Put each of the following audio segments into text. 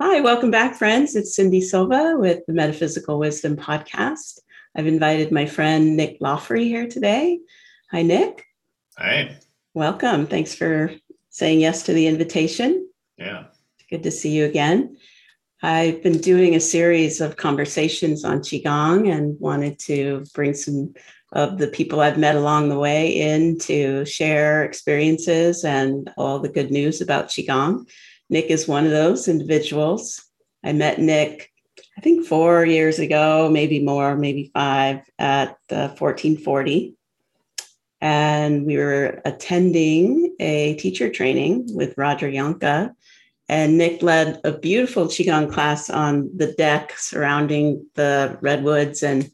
Hi, welcome back, friends. It's Cindy Silva with the Metaphysical Wisdom Podcast. I've invited my friend Nick Loffree here today. Hi, Nick. Hi. Welcome. Thanks for saying yes to the invitation. Yeah. Good to see you again. I've been doing a series of conversations on Qigong and wanted to bring some of the people I've met along the way in to share experiences and all the good news about Qigong. Nick is one of those individuals. I met Nick, I think four years ago, maybe more, maybe five, at uh, 1440. And we were attending a teacher training with Roger Jahnke. And Nick led a beautiful Qigong class on the deck surrounding the redwoods. And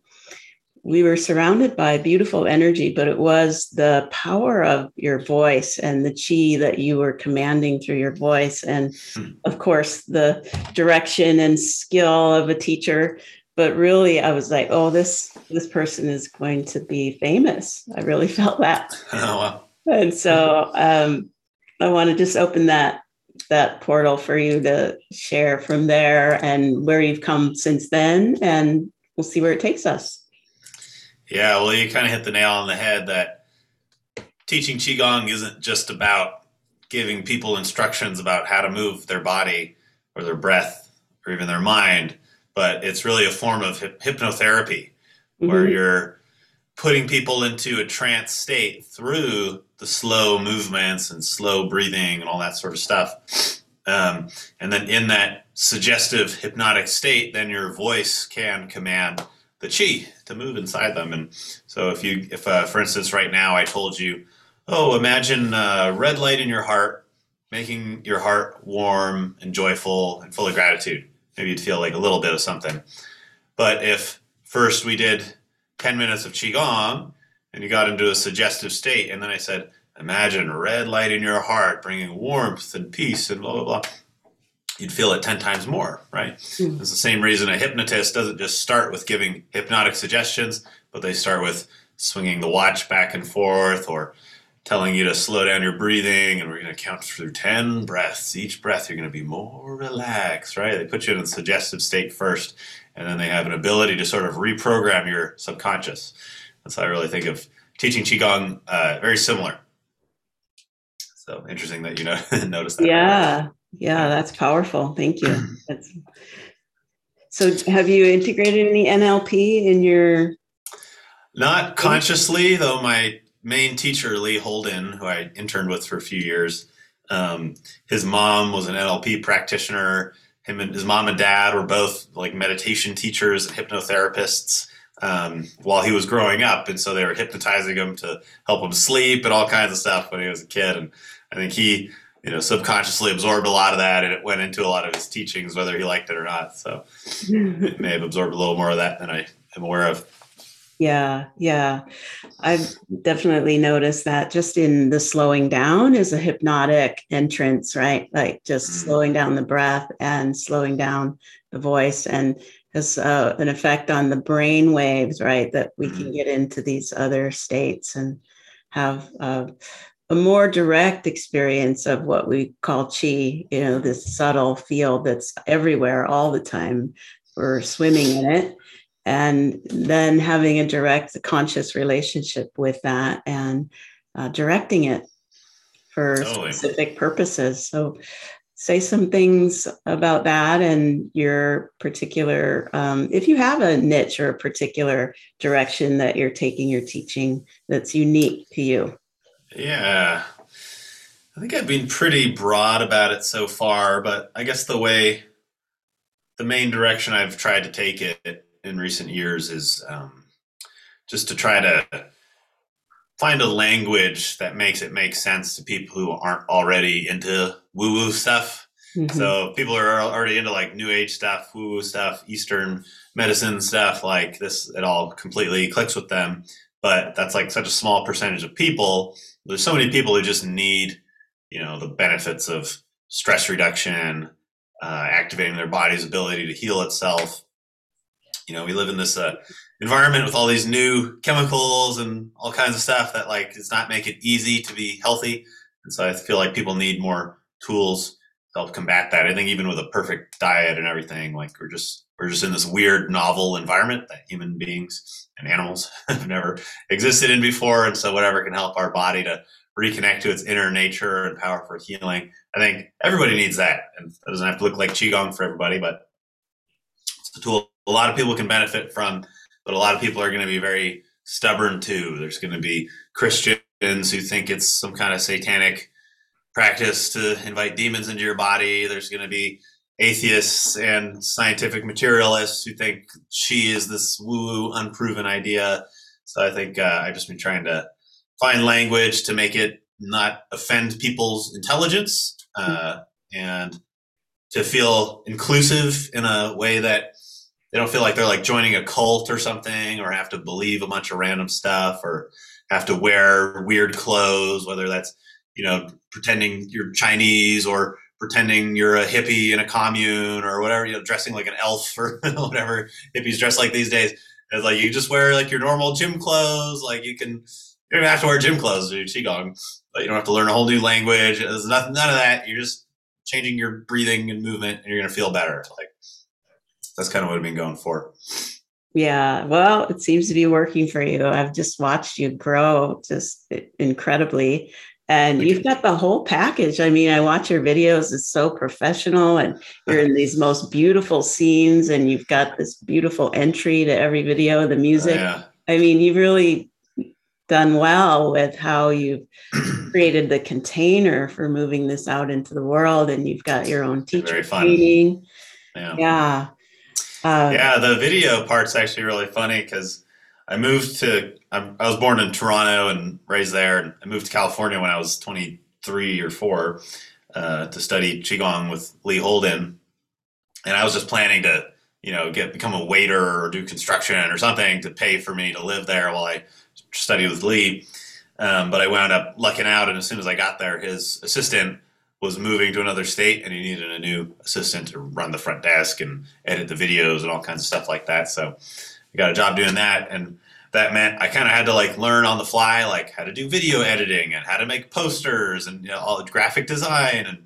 we were surrounded by beautiful energy, but it was the power of your voice and the chi that you were commanding through your voice. And hmm. of course, the direction and skill of a teacher. But really, I was like, oh, this this person is going to be famous. I really felt that. Oh, wow. And so um, I want to just open that that portal for you to share from there and where you've come since then, and we'll see where it takes us. Yeah, well, you kind of hit the nail on the head that teaching Qigong isn't just about giving people instructions about how to move their body or their breath or even their mind, but it's really a form of hypnotherapy mm-hmm. where you're putting people into a trance state through the slow movements and slow breathing and all that sort of stuff. Um, and then in that suggestive hypnotic state, then your voice can command the chi to move inside them. And so if you, if uh, for instance, right now I told you, oh, imagine a red light in your heart, making your heart warm and joyful and full of gratitude. Maybe you'd feel like a little bit of something. But if first we did 10 minutes of Qigong and you got into a suggestive state, and then I said, imagine red light in your heart bringing warmth and peace and blah, blah, blah you'd feel it 10 times more, right? Mm. It's the same reason a hypnotist doesn't just start with giving hypnotic suggestions, but they start with swinging the watch back and forth or telling you to slow down your breathing and we're going to count through 10 breaths. Each breath, you're going to be more relaxed, right? They put you in a suggestive state first, and then they have an ability to sort of reprogram your subconscious. That's how I really think of teaching Qigong, uh, very similar. So interesting that you know notice that. Yeah, yeah, that's powerful. Thank you. That's, so, have you integrated any NLP in your? Not consciously, though. My main teacher, Lee Holden, who I interned with for a few years, um, his mom was an NLP practitioner. Him and his mom and dad were both like meditation teachers and hypnotherapists um, while he was growing up, and so they were hypnotizing him to help him sleep and all kinds of stuff when he was a kid. And I think he you know, subconsciously absorbed a lot of that and it went into a lot of his teachings, whether he liked it or not. So it may have absorbed a little more of that than I am aware of. Yeah, yeah. I've definitely noticed that just in the slowing down is a hypnotic entrance, right? Like just mm-hmm. slowing down the breath and slowing down the voice and has uh, an effect on the brain waves, right? That we mm-hmm. can get into these other states and have uh, a more direct experience of what we call chi, you know, this subtle field that's everywhere all the time. We're swimming in it. And then having a direct conscious relationship with that and uh, directing it for totally. specific purposes. So, say some things about that and your particular, um, if you have a niche or a particular direction that you're taking your teaching that's unique to you. Yeah. I think I've been pretty broad about it so far, but I guess the way, the main direction I've tried to take it in recent years is um, just to try to find a language that makes it make sense to people who aren't already into woo woo stuff. Mm-hmm. So people are already into like new age stuff, woo woo stuff, Eastern medicine stuff. Like this, it all completely clicks with them. But that's like such a small percentage of people there's so many people who just need, you know, the benefits of stress reduction, uh, activating their body's ability to heal itself. You know, we live in this uh, environment with all these new chemicals and all kinds of stuff that like does not make it easy to be healthy. And so I feel like people need more tools to help combat that. I think even with a perfect diet and everything, like we're just we're just in this weird novel environment that human beings and animals have never existed in before, and so whatever can help our body to reconnect to its inner nature and power for healing. I think everybody needs that, and it doesn't have to look like qigong for everybody, but it's a tool a lot of people can benefit from. But a lot of people are going to be very stubborn too. There's going to be Christians who think it's some kind of satanic practice to invite demons into your body. There's going to be atheists and scientific materialists who think chi is this woo-woo unproven idea. So I think uh, I've just been trying to find language to make it not offend people's intelligence uh, and to feel inclusive in a way that they don't feel like they're like joining a cult or something or have to believe a bunch of random stuff or have to wear weird clothes, whether that's, you know, pretending you're Chinese or pretending you're a hippie in a commune or whatever, you know, dressing like an elf or whatever hippies dress like these days. It's like you just wear like your normal gym clothes. Like you can, you don't have to wear gym clothes to do qigong, but you don't have to learn a whole new language. There's nothing, none of that. You're just changing your breathing and movement, and you're gonna feel better. Like that's kind of what I've been going for. Yeah, well, it seems to be working for you. I've just watched you grow just incredibly. And you've got the whole package. I mean, I watch your videos, it's so professional, and you're in these most beautiful scenes, and you've got this beautiful entry to every video, the music. Yeah. I mean, you've really done well with how you've created the container for moving this out into the world, and you've got your own teacher training. Yeah. yeah. Uh, yeah, the video part's actually really funny because I moved to, i was born in Toronto and raised there. And I moved to California when I was 23 or four uh, to study Qigong with Lee Holden. And I was just planning to, you know, get become a waiter or do construction or something to pay for me to live there while I studied with Lee. Um, but I wound up lucking out, and as soon as I got there, his assistant was moving to another state and he needed a new assistant to run the front desk and edit the videos and all kinds of stuff like that. So I got a job doing that. And that meant I kind of had to like learn on the fly, like how to do video editing and how to make posters and you know, all the graphic design. And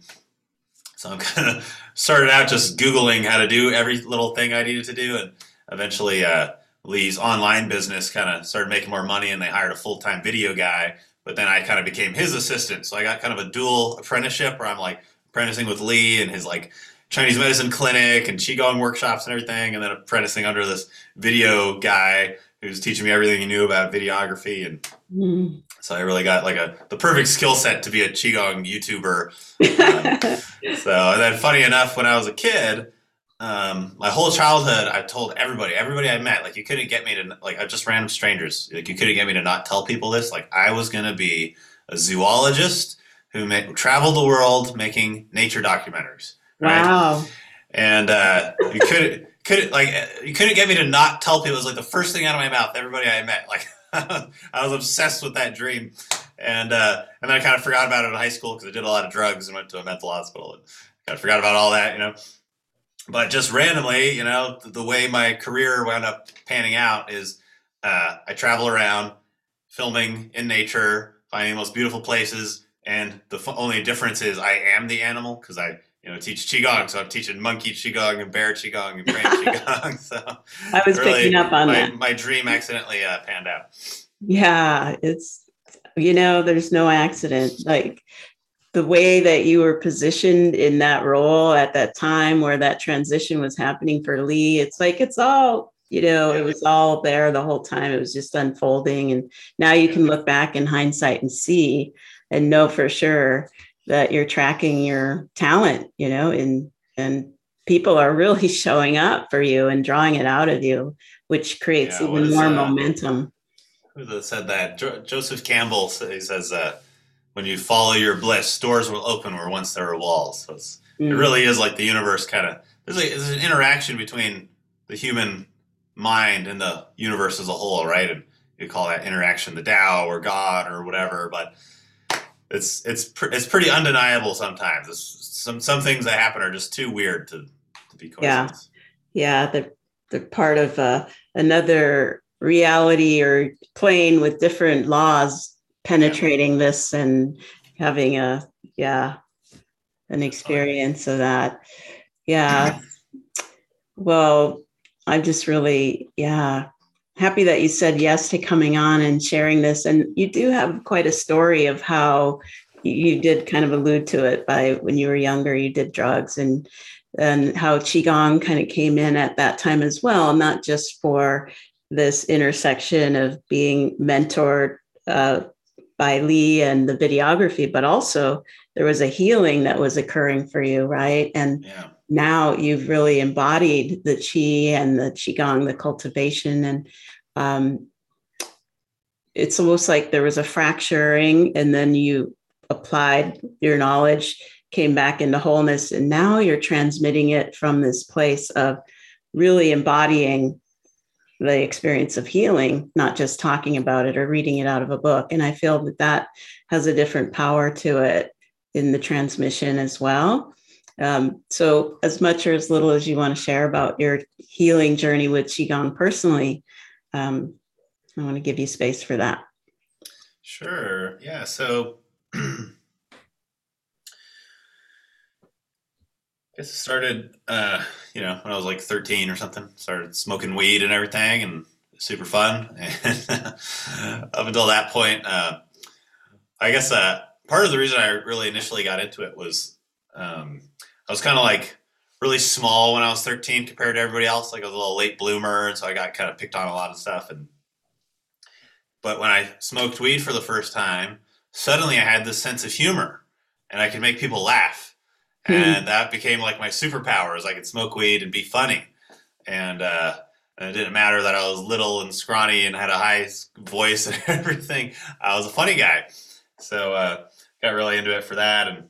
so I'm kind of started out just Googling how to do every little thing I needed to do. And eventually, uh, Lee's online business kind of started making more money and they hired a full time video guy but then I kind of became his assistant. So I got kind of a dual apprenticeship where I'm like apprenticing with Lee and his like Chinese medicine clinic and Qigong workshops and everything, and then apprenticing under this video guy who's teaching me everything he knew about videography. And mm. so I really got like a the perfect skill set to be a Qigong YouTuber. Um, so and then funny enough, when I was a kid, um, my whole childhood, I told everybody, everybody I met, like you couldn't get me to like I just random strangers, like you couldn't get me to not tell people this. Like I was gonna be a zoologist who made, traveled the world making nature documentaries. Right? Wow. And uh, you couldn't couldn't like you couldn't get me to not tell people. It was like the first thing out of my mouth. Everybody I met, like I was obsessed with that dream. And uh, and then I kind of forgot about it in high school because I did a lot of drugs and went to a mental hospital and kind of forgot about all that, you know but just randomly, you know, the, the way my career wound up panning out is uh, I travel around filming in nature, finding the most beautiful places, and the f- only difference is I am the animal because I you know teach qigong, so I'm teaching monkey qigong and bear qigong and brain qigong. So I was really, picking up on my, that. My dream accidentally uh, panned out. Yeah, it's you know, there's no accident. Like the way that you were positioned in that role at that time where that transition was happening for Lee, it's like it's all, you know, it was all there the whole time. It was just unfolding. And now you can look back in hindsight and see and know for sure that you're tracking your talent, you know, and and people are really showing up for you and drawing it out of you, which creates yeah, even more uh, momentum. Who said that? Jo- Joseph Campbell he says uh when you follow your bliss, doors will open where once there were walls. So mm. it really is like the universe kind of there's, like, there's an interaction between the human mind and the universe as a whole, right? And you call that interaction the Tao or God or whatever, but it's it's pr- it's pretty undeniable sometimes. It's, some some things that happen are just too weird to, to be coincidence. Yeah, yeah, they're they're part of uh, another reality or plane with different laws penetrating this and having a yeah an experience of that. Yeah. Well, I'm just really, yeah, happy that you said yes to coming on and sharing this. And you do have quite a story of how you did kind of allude to it by when you were younger, you did drugs and and how qigong kind of came in at that time as well, not just for this intersection of being mentored uh, by Lee and the videography, but also there was a healing that was occurring for you, right? And yeah. Now you've really embodied the qi and the qigong, the cultivation, and um, it's almost like there was a fracturing, and then you applied your knowledge, came back into wholeness, and now you're transmitting it from this place of really embodying the experience of healing, not just talking about it or reading it out of a book. And I feel that that has a different power to it in the transmission as well. Um, so, as much or as little as you want to share about your healing journey with Qigong personally, um, I want to give you space for that. Sure. Yeah. So, I guess it started, uh, you know, when I was like 13 or something. Started smoking weed and everything, and super fun. And up until that point, uh, I guess uh, part of the reason I really initially got into it was um, I was kind of like really small when I was 13 compared to everybody else. Like I was a little late bloomer, and so I got kind of picked on a lot of stuff. And but when I smoked weed for the first time, suddenly I had this sense of humor, and I could make people laugh Hmm. and that became like my superpowers. I could smoke weed and be funny, and, uh, and it didn't matter that I was little and scrawny and had a high voice and everything. I was a funny guy, so uh, got really into it for that, and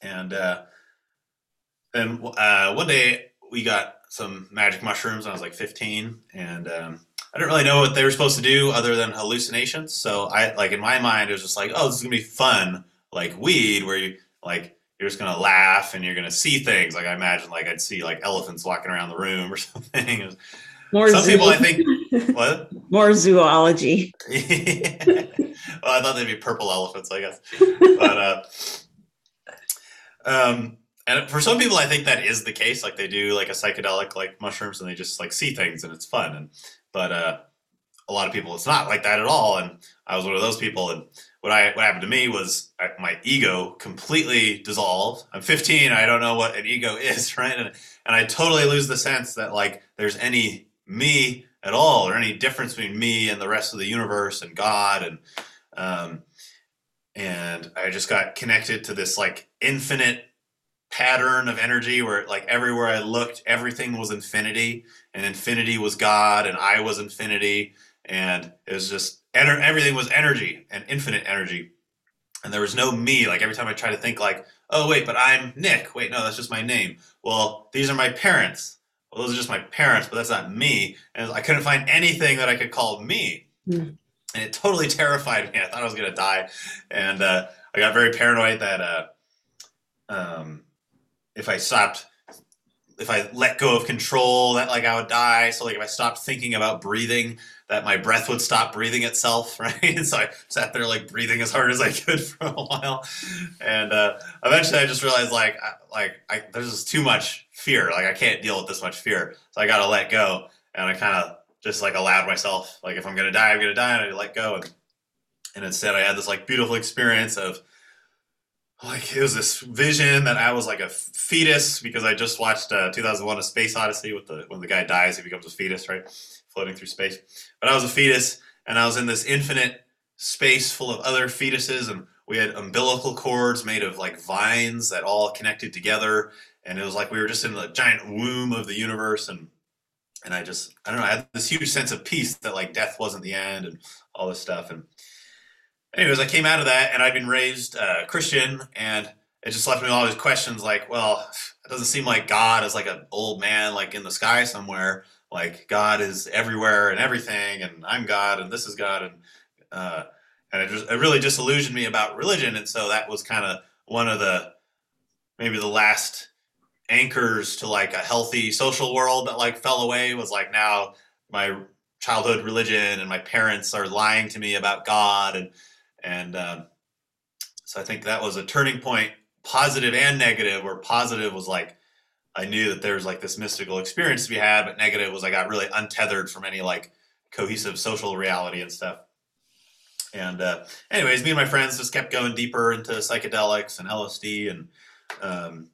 and uh, then uh, one day we got some magic mushrooms. I was like 15, and um, I didn't really know what they were supposed to do other than hallucinations. So I like in my mind it was just like, oh, this is gonna be fun, like weed, where you like you're just gonna laugh and you're gonna see things. Like I imagine, like I'd see like elephants walking around the room or something. More Some zoo. people, I think, what? More zoology. yeah. Well, I thought they'd be purple elephants, I guess. But uh, um, and for some people, I think that is the case. Like they do like a psychedelic like mushrooms, and they just like see things, and it's fun. And but uh, a lot of people, it's not like that at all. And I was one of those people, and what I what happened to me was I, my ego completely dissolved. I'm 15. I don't know what an ego is, right? And and I totally lose the sense that like there's any me at all or any difference between me and the rest of the universe and God and um, and I just got connected to this like infinite pattern of energy where like everywhere I looked, everything was infinity, and infinity was God, and I was infinity, and it was just ener- everything was energy and infinite energy. And there was no me like every time i try to think like oh wait but i'm nick. Wait no that's just my name. Well these are my parents. Well those are just my parents but that's not me. And i couldn't find anything that i could call me. Mm. and it totally terrified me. I thought i was going to die. And uh, i got very paranoid that uh, um, if i stopped if i let go of control that like i would die so like if i stopped thinking about breathing that my breath would stop breathing itself, right? So I sat there like breathing as hard as I could for a while, and uh, eventually I just realized like I, like I, there's just too much fear. Like I can't deal with this much fear, so I got to let go. And I kind of just like allowed myself like if I'm gonna die, I'm gonna die, and I let go. And and instead I had this like beautiful experience of like it was this vision that I was like a fetus because I just watched uh, 2001: A Space Odyssey with the when the guy dies, he becomes a fetus, right? floating through space. But I was a fetus, and I was in this infinite space full of other fetuses, and we had umbilical cords made of like vines that all connected together, and it was like we were just in the giant womb of the universe, and and I just I don't know, I had this huge sense of peace that like death wasn't the end, and all this stuff, and anyways, I came out of that, and I'd been raised uh, Christian, and it just left me all these questions like, well, it doesn't seem like God is like an old man like in the sky somewhere. Like God is everywhere and everything, and I'm God, and this is God, and uh, and it, just, it really disillusioned me about religion, and so that was kind of one of the maybe the last anchors to like a healthy social world that like fell away was like now my childhood religion and my parents are lying to me about God and and um, so I think that was a turning point positive and negative. Where positive was like I knew that there was like this mystical experience to be had, but negative was I got really untethered from any like cohesive social reality and stuff. And uh, anyways, me and my friends just kept going deeper into psychedelics and LSD, and um,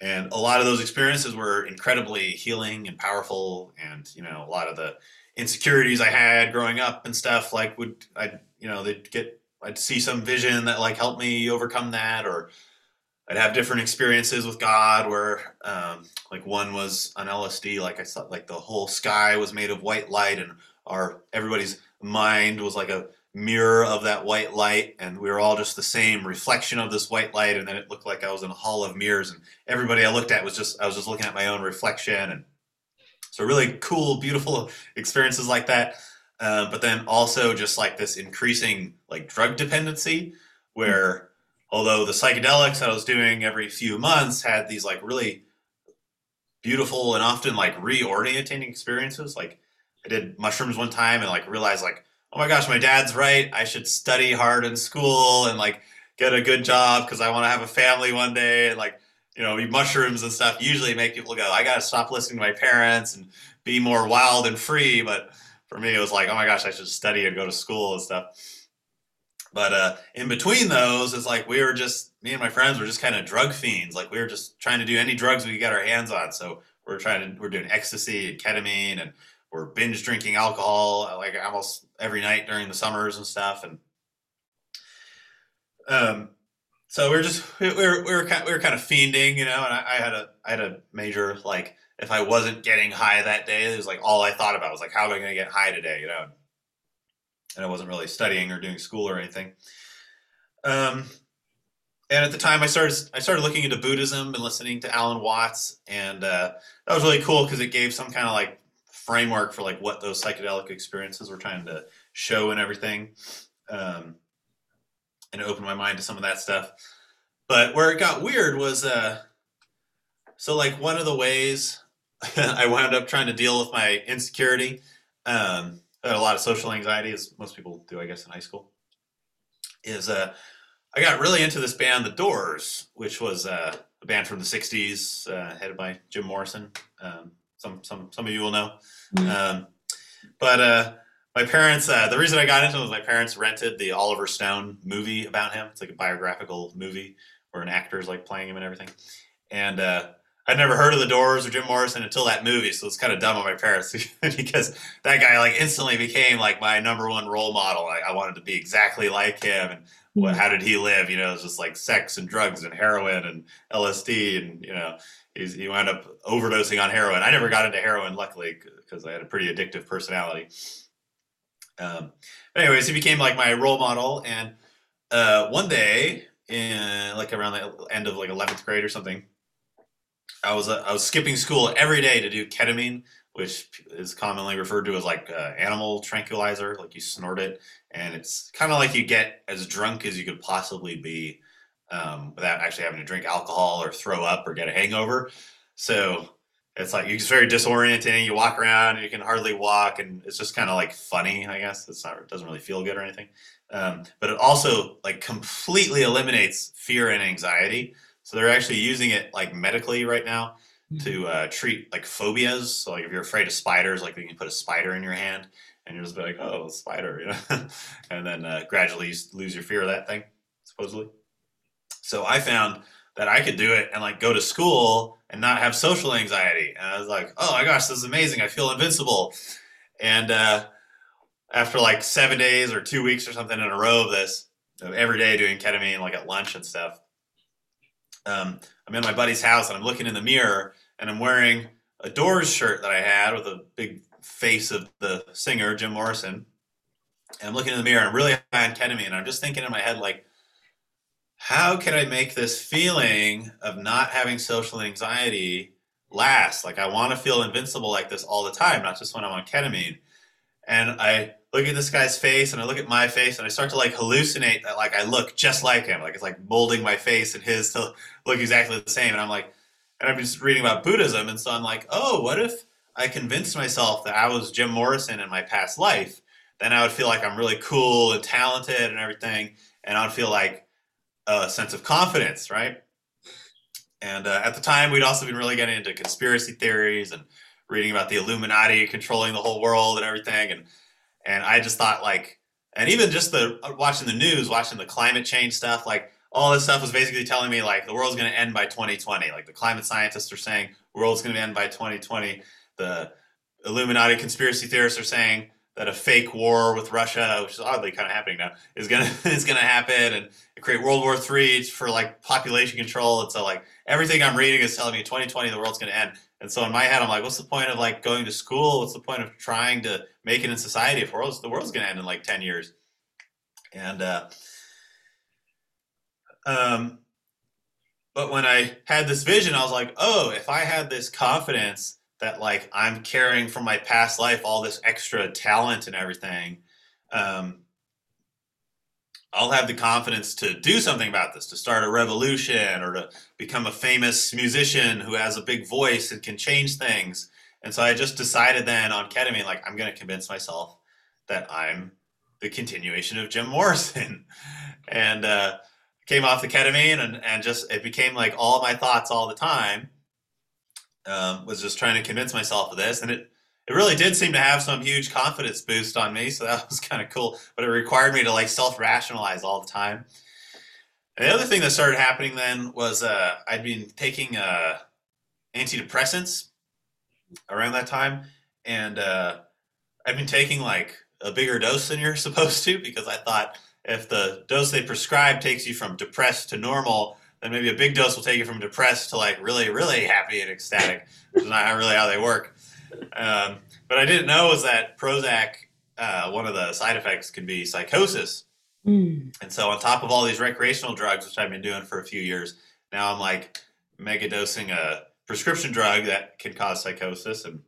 and a lot of those experiences were incredibly healing and powerful. And you know, a lot of the insecurities I had growing up and stuff like would I you know they'd get I'd see some vision that like helped me overcome that, or I'd have different experiences with God where um, like one was on LSD, like I saw like the whole sky was made of white light and our everybody's mind was like a mirror of that white light and we were all just the same reflection of this white light and then it looked like I was in a hall of mirrors and everybody I looked at was just I was just looking at my own reflection and so really cool beautiful experiences like that uh, but then also just like this increasing like drug dependency where although the psychedelics I was doing every few months had these like really beautiful and often like reorientating experiences like I did mushrooms one time and like realized like oh my gosh, my dad's right. I should study hard in school and like get a good job because I want to have a family one day. And like, you know, mushrooms and stuff usually make people go, I got to stop listening to my parents and be more wild and free. But for me, it was like, oh my gosh, I should study and go to school and stuff. But uh, in between those, it's like we were just, me and my friends were just kind of drug fiends. Like we were just trying to do any drugs we could get our hands on. So we're trying to, we're doing ecstasy and ketamine and we're binge drinking alcohol uh, like almost every night during the summers and stuff and um so we are just we were we were kind, we were kind of fiending you know and I, I, had a i had a major like if i wasn't getting high that day it was like all i thought about was like how am i going to get high today you know? And i wasn't really studying or doing school or anything. Um and at the time i started i started looking into buddhism and listening to alan watts and uh, that was really cool because it gave some kind of like framework for like what those psychedelic experiences were trying to show and everything um, and it opened my mind to some of that stuff. But where it got weird was uh, so like one of the ways i wound up trying to deal with my insecurity um, a lot of social anxiety as most people do i guess in high school is uh, i got really into this band the doors which was uh, a band from the 60s uh, headed by jim morrison um, some some some of you will know. Mm-hmm. Um, but uh, my parents, uh, the reason I got into it was my parents rented the Oliver Stone movie about him. It's like a biographical movie where an actor is like playing him and everything. And uh, I'd never heard of the Doors or Jim Morrison until that movie, so it's kind of dumb on my parents because that guy like instantly became like my number one role model. I, I wanted to be exactly like him, and what, how did he live? You know, it's just like sex and drugs and heroin and LSD, and you know, he's, he wound up overdosing on heroin. I never got into heroin, luckily, because I had a pretty addictive personality. Um, anyways, he became like my role model, and uh, one day, in like around the end of like eleventh grade or something, I was uh, I was skipping school every day to do ketamine, which is commonly referred to as like uh, animal tranquilizer. Like you snort it, and it's kind of like you get as drunk as you could possibly be um, without actually having to drink alcohol or throw up or get a hangover. So it's like it's very disorienting. You walk around and you can hardly walk, and it's just kind of like funny. I guess it's not. It doesn't really feel good or anything. Um, but it also like completely eliminates fear and anxiety. So they're actually using it like medically right now to uh, treat like phobias. So like if you're afraid of spiders, like you can put a spider in your hand and you're just be like, oh, spider, you know, and then uh, gradually you lose your fear of that thing, supposedly. So I found that I could do it and like go to school and not have social anxiety. And I was like, oh my gosh, this is amazing. I feel invincible. And uh, after like seven days or two weeks or something in a row of this, every day doing ketamine, like at lunch and stuff, um, I'm in my buddy's house and I'm looking in the mirror and I'm wearing a Doors shirt that I had with a big face of the singer, Jim Morrison. And I'm looking in the mirror and I'm really high on ketamine. And I'm just thinking in my head, like, how can I make this feeling of not having social anxiety last? Like I want to feel invincible like this all the time, not just when I'm on ketamine. And I look at this guy's face and I look at my face and I start to like hallucinate that like I look just like him. Like it's like molding my face and his to look exactly the same. And I'm like, and I'm just reading about Buddhism. And so I'm like, oh, what if I convinced myself that I was Jim Morrison in my past life? Then I would feel like I'm really cool and talented and everything. And I would feel like a sense of confidence, right? And uh, at the time, we'd also been really getting into conspiracy theories and reading about the Illuminati controlling the whole world and everything. And and I just thought like, and even just the uh, watching the news, watching the climate change stuff, like all this stuff was basically telling me like the world's going to end by 2020. Like the climate scientists are saying the world's going to end by 2020. The Illuminati conspiracy theorists are saying that a fake war with Russia, which is oddly kind of happening now, is gonna is gonna happen and create World War Three for like population control. And so like everything I'm reading is telling me 2020 the world's gonna end. And so in my head, I'm like, what's the point of like going to school? What's the point of trying to make it in society if world's, the world's gonna end in like 10 years? And uh, um, but when I had this vision, I was like, oh, if I had this confidence that like I'm carrying from my past life all this extra talent and everything, um, I'll have the confidence to do something about this, to start a revolution or to become a famous musician who has a big voice and can change things. And so I just decided then on ketamine, like I'm going to convince myself that I'm the continuation of Jim Morrison. and uh, came off the ketamine and, and just it became like all my thoughts all the time um, was just trying to convince myself of this, and it it really did seem to have some huge confidence boost on me. So that was kind of cool, but it required me to like self rationalize all the time. And the other thing that started happening then was uh, I'd been taking uh, antidepressants around that time, and uh, I'd been taking like a bigger dose than you're supposed to because I thought if the dose they prescribe takes you from depressed to normal, then maybe a big dose will take you from depressed to like really, really happy and ecstatic. Which is not really how they work. Um, but I didn't know was that Prozac, uh, one of the side effects can be psychosis. Mm. And so on top of all these recreational drugs, which I've been doing for a few years, now I'm like mega dosing a prescription drug that can cause psychosis. And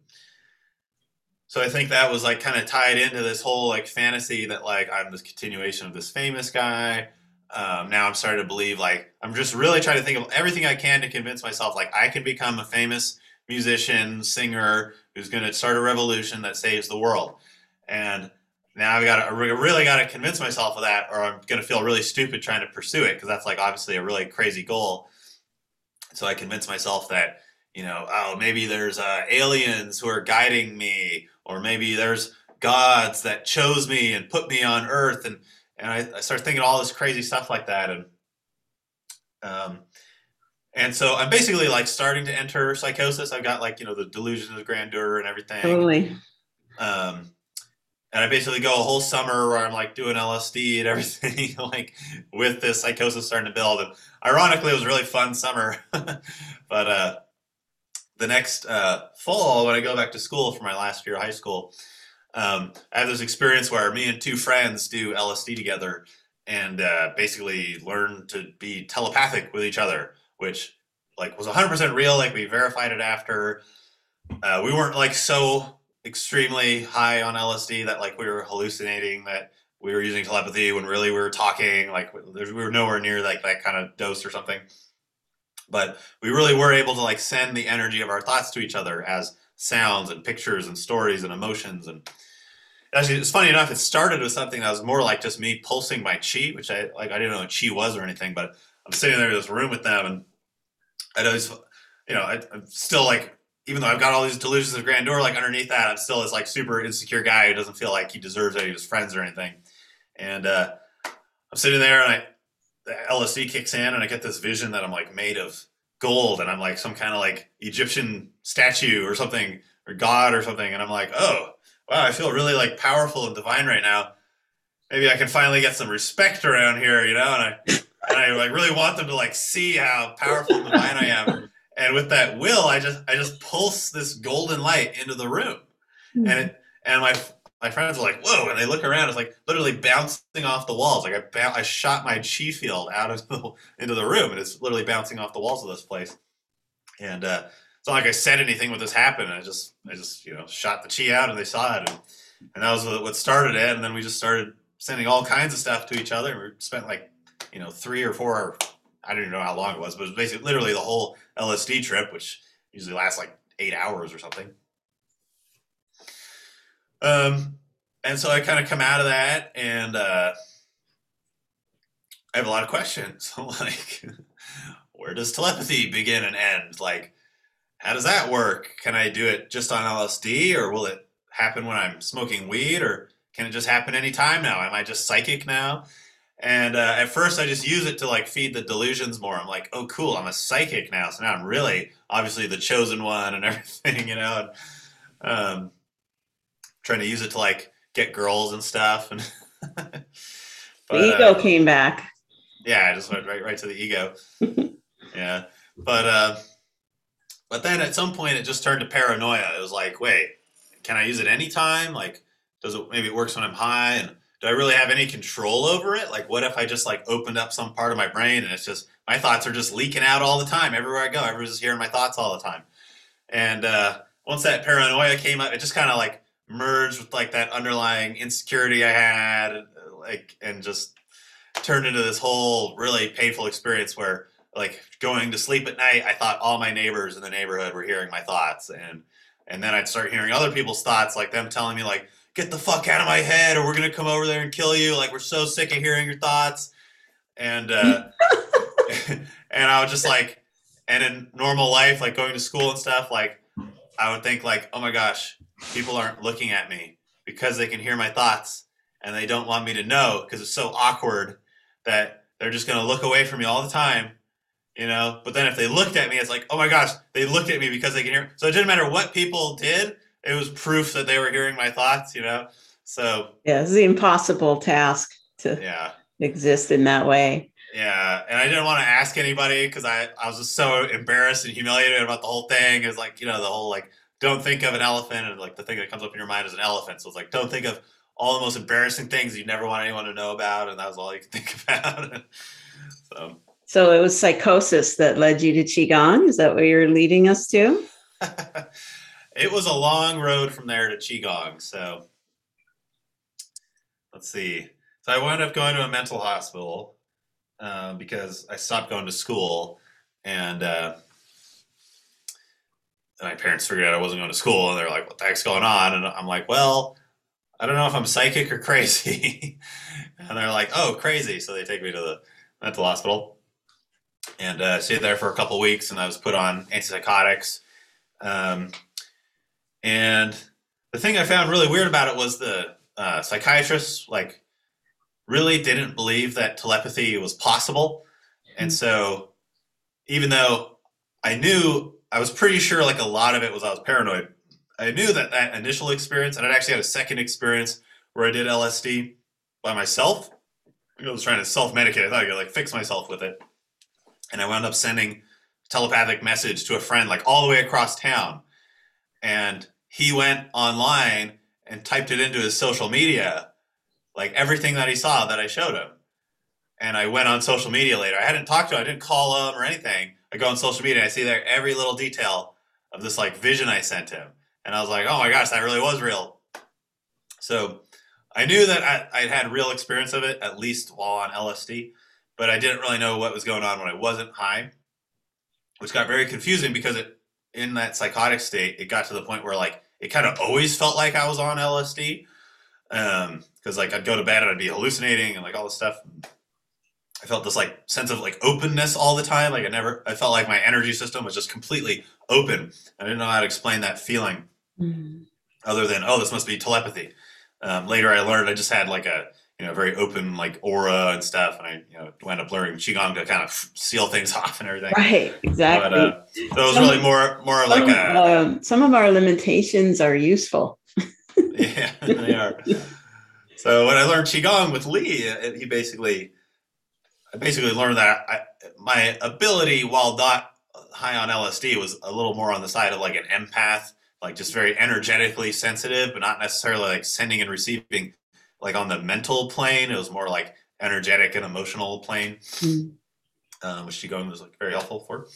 so I think that was like kind of tied into this whole like fantasy that like I'm this continuation of this famous guy um, now I'm starting to believe like I'm just really trying to think of everything I can to convince myself like I can become a famous musician, singer who's going to start a revolution that saves the world. And now I've got to really got to convince myself of that, or I'm going to feel really stupid trying to pursue it because that's like obviously a really crazy goal. So I convince myself that you know, oh, maybe there's uh, aliens who are guiding me, or maybe there's gods that chose me and put me on Earth, and and I, I started thinking all this crazy stuff like that, and um, and so I'm basically like starting to enter psychosis. I've got like you know the delusions of grandeur and everything. Totally. Um, and I basically go a whole summer where I'm like doing LSD and everything, like with this psychosis starting to build. And ironically, it was a really fun summer. but uh, the next uh, fall, when I go back to school for my last year of high school, um, I have this experience where me and two friends do LSD together and uh, basically learn to be telepathic with each other, which like was 100% real. Like we verified it after. Uh, we weren't like so extremely high on LSD that like we were hallucinating that we were using telepathy when really we were talking. Like we were nowhere near like that kind of dose or something. But we really were able to like send the energy of our thoughts to each other as sounds and pictures and stories and emotions and actually it's funny enough it started with something that was more like just me pulsing my chi which i like i didn't know what chi was or anything but i'm sitting there in this room with them and i always you know I, i'm still like even though i've got all these delusions of grandeur like underneath that i'm still this like super insecure guy who doesn't feel like he deserves any of his friends or anything. And uh i'm sitting there and i the lsd kicks in and i get this vision that i'm like made of gold and i'm like some kind of like egyptian statue or something or god or something. And i'm like oh wow, I feel really like powerful and divine right now. Maybe I can finally get some respect around here, you know, and I and I like really want them to like see how powerful and divine I am. And with that will, I just I just pulse this golden light into the room, mm-hmm. and it and my my friends are like, whoa, and they look around. It's like literally bouncing off the walls. Like I I shot my chi field out of the, into the room, and it's literally bouncing off the walls of this place. And uh, it's not like I said anything when this happened. I just I just you know shot the chi out and they saw it, and, and that was what started it. And then we just started sending all kinds of stuff to each other. We spent like you know three or four. I don't even know how long it was, but it was basically literally the whole LSD trip, which usually lasts like eight hours or something. Um, and so I kind of come out of that, and uh, I have a lot of questions. like, where does telepathy begin and end? Like, how does that work? Can I do it just on LSD, or will it happen when I'm smoking weed, or can it just happen anytime now? Am I just psychic now? And uh, at first, I just use it to like feed the delusions more. I'm like, oh, cool, I'm a psychic now. So now I'm really obviously the chosen one and everything, you know. And, um, trying to use it to like get girls and stuff. And but, the ego uh, came back. Yeah, I just went right right to the ego. yeah, but uh, but then at some point it just turned to paranoia. It was like, wait, can I use it anytime? Like, does it maybe it works when I'm high? And do I really have any control over it? Like, what if I just like opened up some part of my brain and it's just my thoughts are just leaking out all the time everywhere I go. Everyone's just hearing my thoughts all the time. And uh, once that paranoia came up, it just kind of like merged with like that underlying insecurity I had, like, and just turned into this whole really painful experience where like going to sleep at night, I thought all my neighbors in the neighborhood were hearing my thoughts, and and then I'd start hearing other people's thoughts, like them telling me like, "Get the fuck out of my head," or "We're gonna come over there and kill you." Like we're so sick of hearing your thoughts, and uh, and I was just like, and in normal life, like going to school and stuff, like I would think like, "Oh my gosh, people aren't looking at me because they can hear my thoughts." And they don't want me to know because it's so awkward that they're just going to look away from me all the time you know. But then if they looked at me, it's like, oh my gosh, they looked at me because they can hear. So it didn't matter what people did; it was proof that they were hearing my thoughts, you know. So yeah, it's the impossible task to yeah exist in that way. Yeah, and I didn't want to ask anybody because I I was just so embarrassed and humiliated about the whole thing. It's like you know the whole like don't think of an elephant and like the thing that comes up in your mind is an elephant. So it's like don't think of all the most embarrassing things you never want anyone to know about, and that was all you could think about. so so it was psychosis that led you to Qigong. Is that what you're leading us to? it was a long road from there to Qigong. So let's see. So I wound up going to a mental hospital uh, because I stopped going to school, and, uh, my parents figured out I wasn't going to school, and they're like, "What the heck's going on?" And I'm like, "Well." I don't know if I'm psychic or crazy. and they're like, oh, crazy. So they take me to the mental hospital and uh, stayed there for a couple weeks, and I was put on antipsychotics. Um, and the thing I found really weird about it was the uh, psychiatrist like really didn't believe that telepathy was possible, and hmm. so even though I knew I was pretty sure like a lot of it was I was paranoid. I knew that that initial experience, and I'd actually had a second experience where I did LSD by myself. I was trying to self medicate. I thought I could like fix myself with it and I wound up sending telepathic message to a friend like all the way across town, and he went online and typed it into his social media, like everything that he saw that I showed him. And I went on social media later. I hadn't talked to him. I didn't call him or anything. I go on social media. and I see there every little detail of this like vision I sent him, and I was like, "Oh my gosh, that really was real." So I knew that I, I'd had real experience of it at least while on LSD but I didn't really know what was going on when I wasn't high, which got very confusing because it in that psychotic state, it got to the point where like it kind of always felt like I was on LSD. Um, because like I'd go to bed and I'd be hallucinating and like all this stuff. I felt this like sense of like openness all the time. Like I never, I felt like my energy system was just completely open. I didn't know how to explain that feeling, mm-hmm. other than oh, this must be telepathy. Um, later, I learned I just had like a you know, very open like aura and stuff. And I, you know, went up learning qigong to kind of seal things off and everything. Right, exactly. But, uh, so it was some, really more, more like a. Um, some of our limitations are useful. yeah, they are. So when I learned qigong with Lee, he basically, I basically learned that I, my ability, while not high on LSD, was a little more on the side of like an empath, like just very energetically sensitive, but not necessarily like sending and receiving like on the mental plane. It was more like energetic and emotional plane, mm. um, which Qigong was like very helpful for.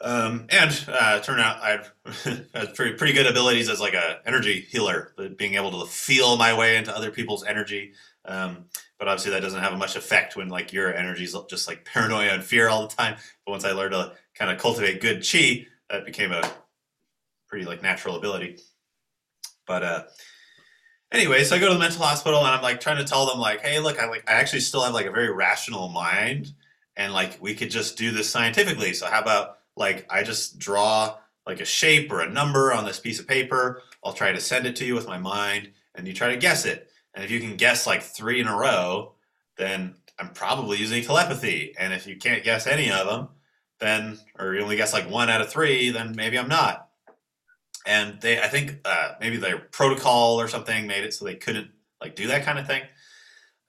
Um, and uh, turned out I had pretty pretty good abilities as like a energy healer, being able to feel my way into other people's energy. Um, but obviously that doesn't have much effect when like your energy is just like paranoia and fear all the time. But once I learned to kind of cultivate good chi, that became a pretty like natural ability. But uh, anyway, so I go to the mental hospital and I'm like trying to tell them like, hey, look, I like I actually still have like a very rational mind, and like we could just do this scientifically. So how about like I just draw like a shape or a number on this piece of paper. I'll try to send it to you with my mind, and you try to guess it. And if you can guess like three in a row, then I'm probably using telepathy. And if you can't guess any of them, then or you only guess like one out of three, then maybe I'm not and they I think uh, maybe their protocol or something made it so they couldn't like do that kind of thing.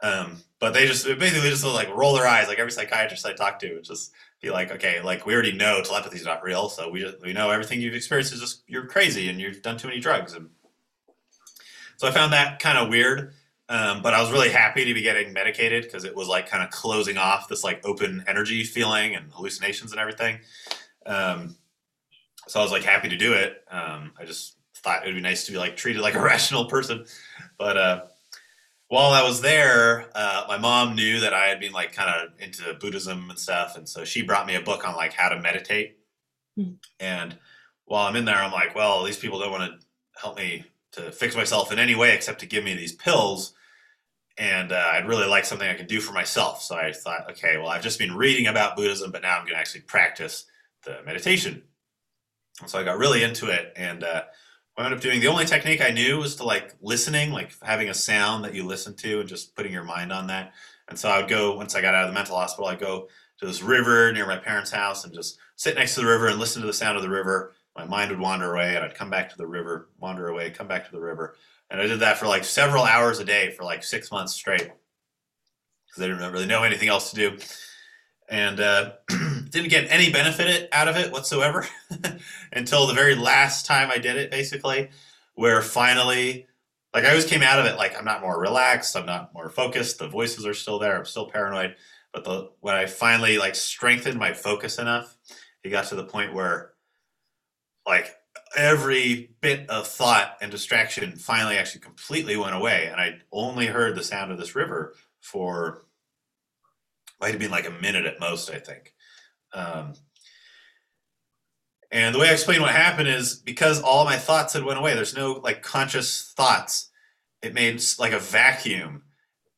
Um, but they just basically just like roll their eyes like every psychiatrist I talk to, just be like, okay, like we already know telepathy is not real, so we just we know everything you've experienced is just you're crazy and you've done too many drugs, and so I found that kind of weird. Um, but I was really happy to be getting medicated because it was like kind of closing off this like open energy feeling and hallucinations and everything. Um, so I was like happy to do it. Um, I just thought it would be nice to be like treated like a rational person. But uh, while I was there, uh, my mom knew that I had been like kind of into Buddhism and stuff, and so she brought me a book on like how to meditate. Mm-hmm. And while I'm in there, I'm like, well, these people don't want to help me to fix myself in any way except to give me these pills. And uh, I'd really like something I could do for myself. So I thought, okay, well, I've just been reading about Buddhism, but now I'm going to actually practice the meditation so I got really into it, and uh, I ended up doing the only technique I knew was to like listening, like having a sound that you listen to, and just putting your mind on that. And so I would go once I got out of the mental hospital, I'd go to this river near my parents' house and just sit next to the river and listen to the sound of the river. My mind would wander away, and I'd come back to the river, wander away, come back to the river, and I did that for like several hours a day for like six months straight because I didn't really know anything else to do and uh, didn't get any benefit out of it whatsoever until the very last time I did it, basically, where finally, like I always came out of it like I'm not more relaxed, I'm not more focused, the voices are still there, I'm still paranoid, but the when I finally like strengthened my focus enough, it got to the point where like every bit of thought and distraction finally actually completely went away, and I only heard the sound of this river for might have been like a minute at most, I think. Um, and the way I explain what happened is because all my thoughts had went away. There's no like conscious thoughts. It made like a vacuum,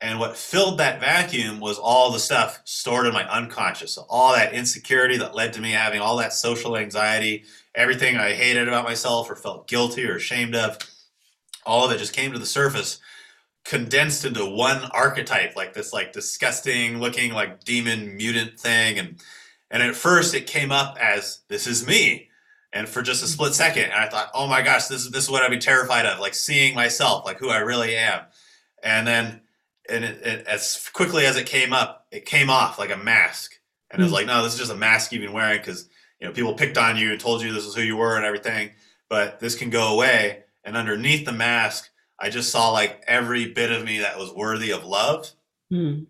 and what filled that vacuum was all the stuff stored in my unconscious. So all that insecurity that led to me having all that social anxiety, everything I hated about myself or felt guilty or ashamed of, all of it just came to the surface condensed into one archetype, like this like disgusting looking like demon mutant thing. And and at first it came up as this is me. And for just a split second, and I thought, oh my gosh, this is this is what I'd be terrified of, like seeing myself, like who I really am. And then and it, it, as quickly as it came up, it came off like a mask. And mm-hmm. it was hmm. like, no, this is just a mask you've been wearing because you know people picked on you and told you this is who you were and everything. But this can go away. And underneath the mask I just saw like every bit of me that was worthy of love. Hmm.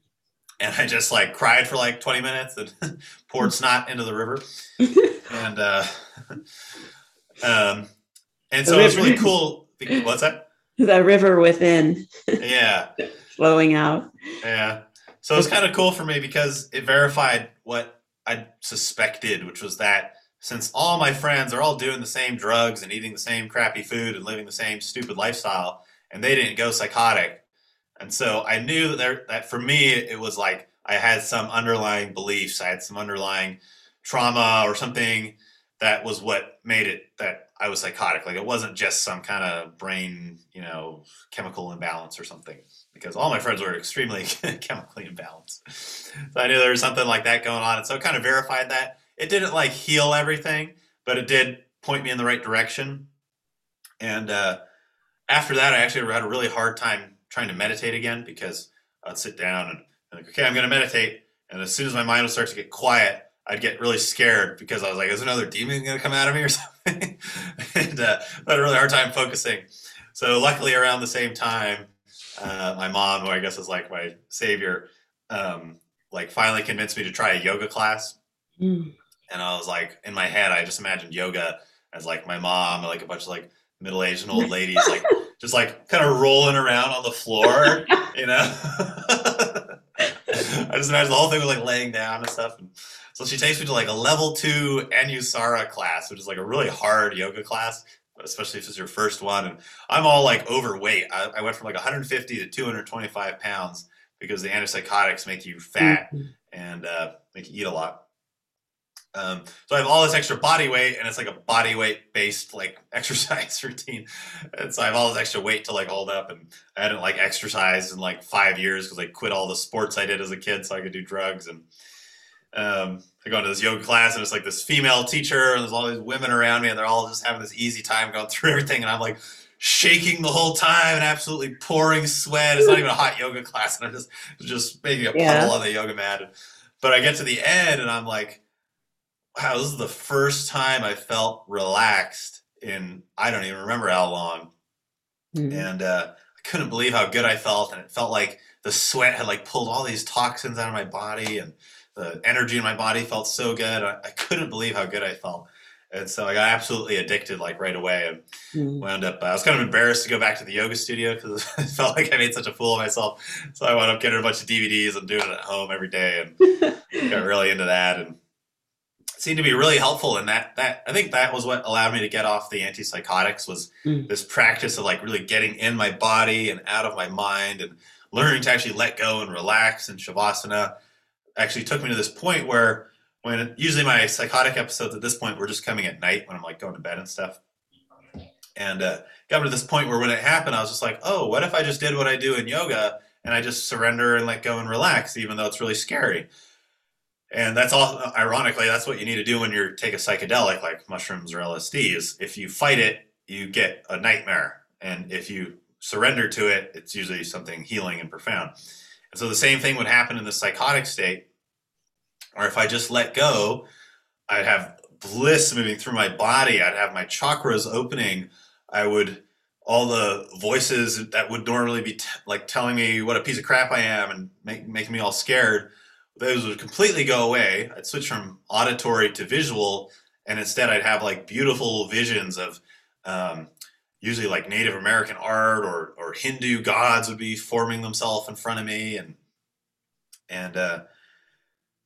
And I just like cried for like 20 minutes and poured snot into the river. and uh um and so it was really cool. What's that? The river within. Yeah. flowing out. Yeah. So it was kind of cool for me because it verified what I suspected, which was that since all my friends are all doing the same drugs and eating the same crappy food and living the same stupid lifestyle, and they didn't go psychotic. And so I knew that there, that for me it was like I had some underlying beliefs, I had some underlying trauma or something that was what made it that I was psychotic. Like it wasn't just some kind of brain, you know, chemical imbalance or something. Because all my friends were extremely chemically imbalanced. So I knew there was something like that going on. And so it kind of verified that. It didn't like heal everything, but it did point me in the right direction. And uh, after that, I actually had a really hard time trying to meditate again because I'd sit down and, and like, okay, I'm going to meditate. And as soon as my mind would start to get quiet, I'd get really scared because I was like, is another demon going to come out of me or something? and uh, I had a really hard time focusing. So luckily, around the same time, uh, my mom, who I guess is like my savior, um, like finally convinced me to try a yoga class. Mm. And I was like, in my head, I just imagined yoga as like my mom, like a bunch of like middle aged and old ladies, like just like kind of rolling around on the floor, you know. I just imagine the whole thing was like laying down and stuff. And so she takes me to like a level two Anusara class, which is like a really hard yoga class. especially if it's your first one. And I'm all like overweight. I, I went from like 150 to 225 pounds because the antipsychotics make you fat mm-hmm. and uh, make you eat a lot. Um, so I have all this extra body weight, and it's like a body weight based like exercise routine. And so I have all this extra weight to like hold up, and I hadn't like exercised in like five years because I quit all the sports I did as a kid so I could do drugs. And um, I go into this yoga class, and it's like this female teacher, and there's all these women around me, and they're all just having this easy time going through everything, and I'm like shaking the whole time and absolutely pouring sweat. It's not even a hot yoga class, and I'm just just making a yeah. puddle on the yoga mat. But I get to the end, and I'm like wow, this is the first time I felt relaxed in I don't even remember how long. Mm-hmm. And uh, I couldn't believe how good I felt, and it felt like the sweat had like pulled all these toxins out of my body, and the energy in my body felt so good. I, I couldn't believe how good I felt. And so I got absolutely addicted like right away and mm. wound up. Uh, I was kind of embarrassed to go back to the yoga studio because I felt like I made such a fool of myself. So I wound up getting a bunch of DVDs and doing it at home every day and got really into that. And seemed to be really helpful and that that i think that was what allowed me to get off the antipsychotics was mm. this practice of like really getting in my body and out of my mind and learning to actually let go and relax and shavasana actually took me to this point where when usually my psychotic episodes at this point were just coming at night when i'm like going to bed and stuff and uh, got me to this point where when it happened i was just like oh what if i just did what i do in yoga and i just surrender and let go and relax even though it's really scary and that's all ironically, that's what you need to do when you take a psychedelic like mushrooms or LSD is if you fight it, you get a nightmare. And if you surrender to it, it's usually something healing and profound. And so the same thing would happen in the psychotic state. Or if I just let go, I'd have bliss moving through my body. I'd have my chakras opening. I would all the voices that would normally be t- like telling me what a piece of crap I am and make, making me all scared those would completely go away. I'd switch from auditory to visual, and instead I'd have like beautiful visions of um, usually like Native American art or or Hindu gods would be forming themselves in front of me, and and uh,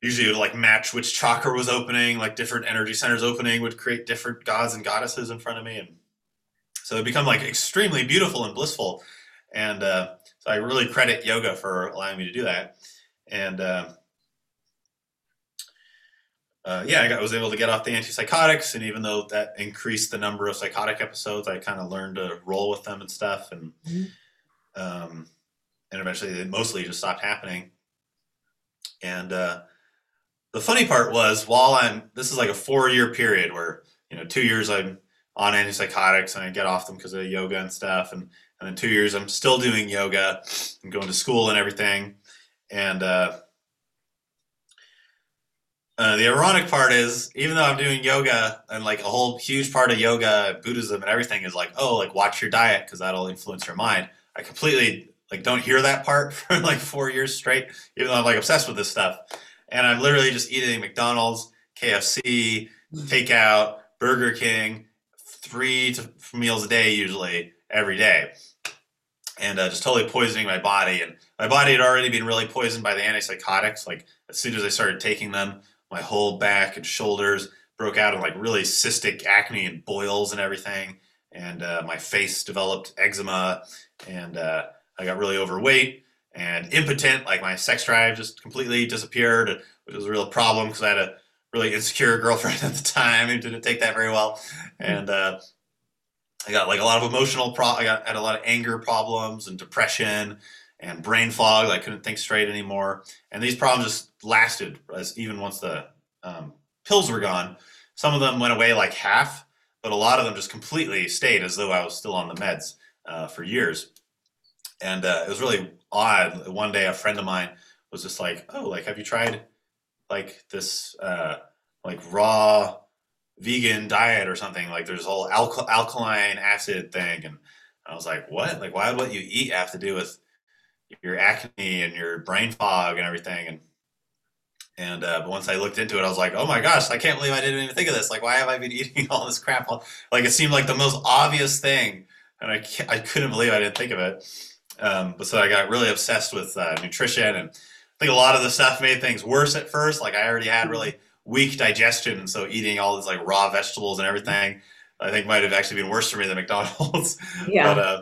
usually it would like match which chakra was opening, like different energy centers opening would create different gods and goddesses in front of me, and so it become like extremely beautiful and blissful, and uh, so I really credit yoga for allowing me to do that, and. Uh, uh, yeah, I, got, I was able to get off the antipsychotics, and even though that increased the number of psychotic episodes, I kind of learned to roll with them and stuff, and mm-hmm. um, and eventually they mostly just stopped happening. And uh, the funny part was, while I'm this is like a four year period where you know two years I'm on antipsychotics and I get off them because of yoga and stuff, and and then two years I'm still doing yoga and going to school and everything, and uh, uh, the ironic part is, even though I'm doing yoga and like a whole huge part of yoga, Buddhism, and everything is like, oh, like watch your diet because that'll influence your mind. I completely like don't hear that part for like four years straight, even though I'm like obsessed with this stuff. And I'm literally just eating McDonald's, KFC, mm. takeout, Burger King, three to meals a day usually every day, and uh, just totally poisoning my body. And my body had already been really poisoned by the antipsychotics. Like as soon as I started taking them, my whole back and shoulders broke out in like really cystic acne and boils and everything. And uh, my face developed eczema, and uh, I got really overweight and impotent. Like my sex drive just completely disappeared, which was a real problem because I had a really insecure girlfriend at the time who didn't take that very well. And uh, I got like a lot of emotional pro. I got had a lot of anger problems and depression and brain fog. I couldn't think straight anymore. And these problems just lasted as even once the um, pills were gone. Some of them went away like half, but a lot of them just completely stayed as though I was still on the meds uh, for years. And uh, it was really odd. One day, a friend of mine was just like, "Oh, like have you tried like this uh, like raw vegan diet or something? Like there's a whole alk- alkaline acid thing." And I was like, "What? Like why would what you eat have to do with your acne and your brain fog and everything?" And and uh, but once I looked into it, I was like, oh my gosh, I can't believe I didn't even think of this. Like, why have I been eating all this crap? Like, it seemed like the most obvious thing, and I I couldn't believe I didn't think of it. Um, but so I got really obsessed with uh, nutrition, and I think a lot of the stuff made things worse at first. Like, I already had really weak digestion, and so eating all these like raw vegetables and everything I think might have actually been worse for me than McDonald's. Yeah. but uh, yeah,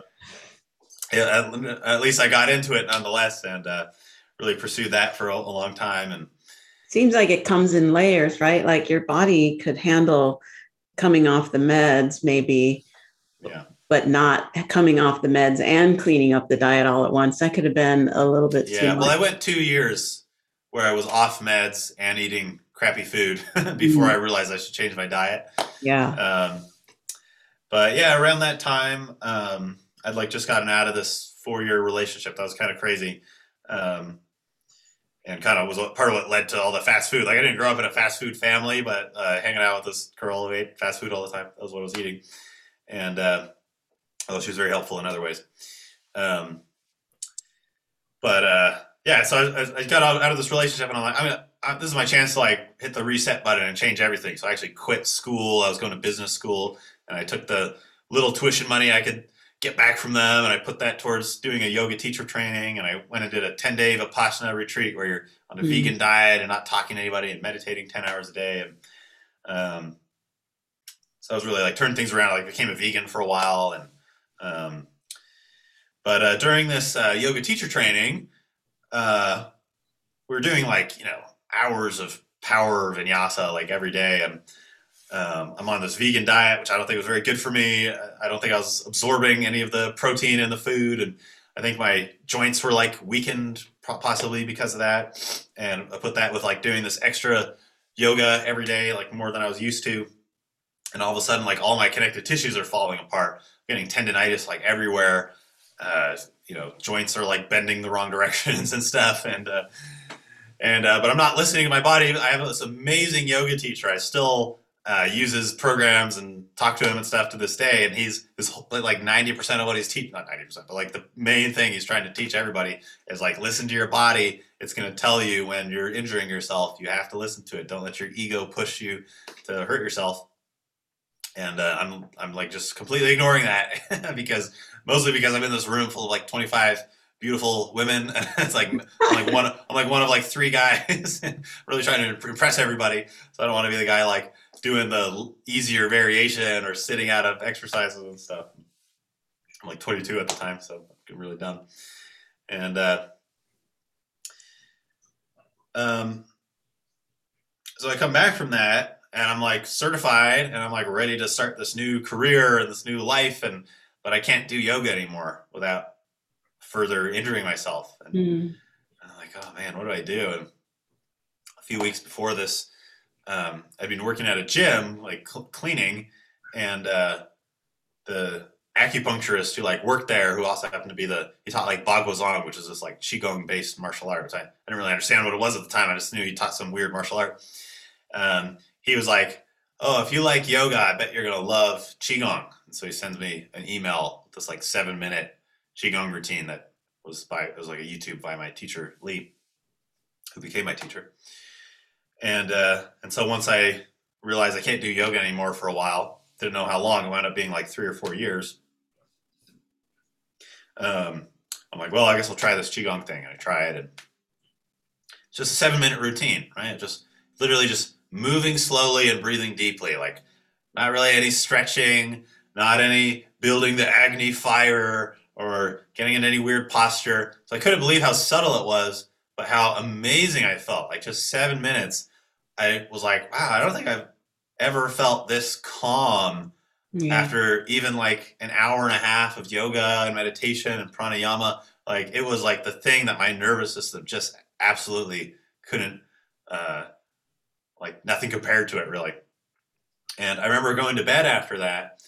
at, at, least I got into it nonetheless, and uh, really pursued that for a, a long time. And seems like it comes in layers, right? Like your body could handle coming off the meds, maybe. Yeah. But not coming off the meds and cleaning up the diet all at once. That could have been a little bit. Too Yeah. Well, I went two years where I was off meds and eating crappy food before mm-hmm. I realized I should change my diet. Yeah. Um, but yeah, around that time, um, I'd like just gotten out of this four year relationship that was kind of crazy. Um, and kind of was part of what led to all the fast food. Like I didn't grow up in a fast food family, but uh, hanging out with this girl who ate fast food all the time, that was what I was eating. And uh, although she was very helpful in other ways. Um, but uh, yeah, so I, I got out, of this relationship and I'm like, I mean, I, this is my chance to like hit the reset button and change everything. So I actually quit school. I was going to business school and I took the little tuition money I could get back from them and I put that towards doing a yoga teacher training and I went and did a 10 day Vipassana retreat where you're on a mm. vegan diet and not talking to anybody and meditating 10 hours a day and um, so I was really like turned things around like became a vegan for a while and um, but uh, during this uh, yoga teacher training uh, we were doing like you know hours of power vinyasa like every day and um, I'm on this vegan diet, which I don't think was very good for me. I don't think I was absorbing any of the protein in the food, and I think my joints were like weakened, possibly because of that. And I put that with like doing this extra yoga every day, like more than I was used to. And all of a sudden, like all my connective tissues are falling apart, I'm getting tendonitis like everywhere. Uh, you know, joints are like bending the wrong directions and stuff. And uh, and uh, but I'm not listening to my body. I have this amazing yoga teacher. I still uh, uses programs and talk to him and stuff to this day. And he's this like ninety percent of what he's teaching, not ninety percent, but like the main thing he's trying to teach everybody is like listen to your body. It's going to tell you when you're injuring yourself. You have to listen to it. Don't let your ego push you to hurt yourself. And uh, I'm I'm like just completely ignoring that because mostly because I'm in this room full of like 25 beautiful women. it's like I'm like one I'm like one of like three guys really trying to impress everybody. So I don't want to be the guy like doing the easier variation or sitting out of exercises and stuff. I'm like 22 at the time, so I'm really done. And uh, um, so I come back from that, and I'm like certified, and I'm like ready to start this new career and this new life, and but I can't do yoga anymore without further injuring myself. And, mm. I'm like, oh man, what do I do? And a few weeks before this um, I'd been working at a gym, like cl- cleaning, and uh, the acupuncturist who like worked there, who also happened to be the he taught like Baguazhang, which is this like qigong based martial art. Which I, I didn't really understand what it was at the time. I just knew he taught some weird martial art. Um, he was like, "Oh, if you like yoga, I bet you're gonna love qigong." And so he sends me an email with this like seven minute qigong routine that was by it was like a YouTube by my teacher Lee, who became my teacher and uh, and so once I realized I can't do yoga anymore for a while, didn't know how long. It wound up being like three or four years. Um, I'm like, well, I guess I'll try this qigong thing. And I try it, and it's just a seven minute routine, right? Just literally just moving slowly and breathing deeply, like not really any stretching, not any building the Agni fire or getting in any weird posture. So I couldn't believe how subtle it was, but how amazing I felt. Like just seven minutes I was like, wow, I don't think I've ever felt this calm yeah. after even like an hour and a half of yoga and meditation and pranayama. Like it was like the thing that my nervous system just absolutely couldn't, uh, like nothing compared to it really. And I remember going to bed after that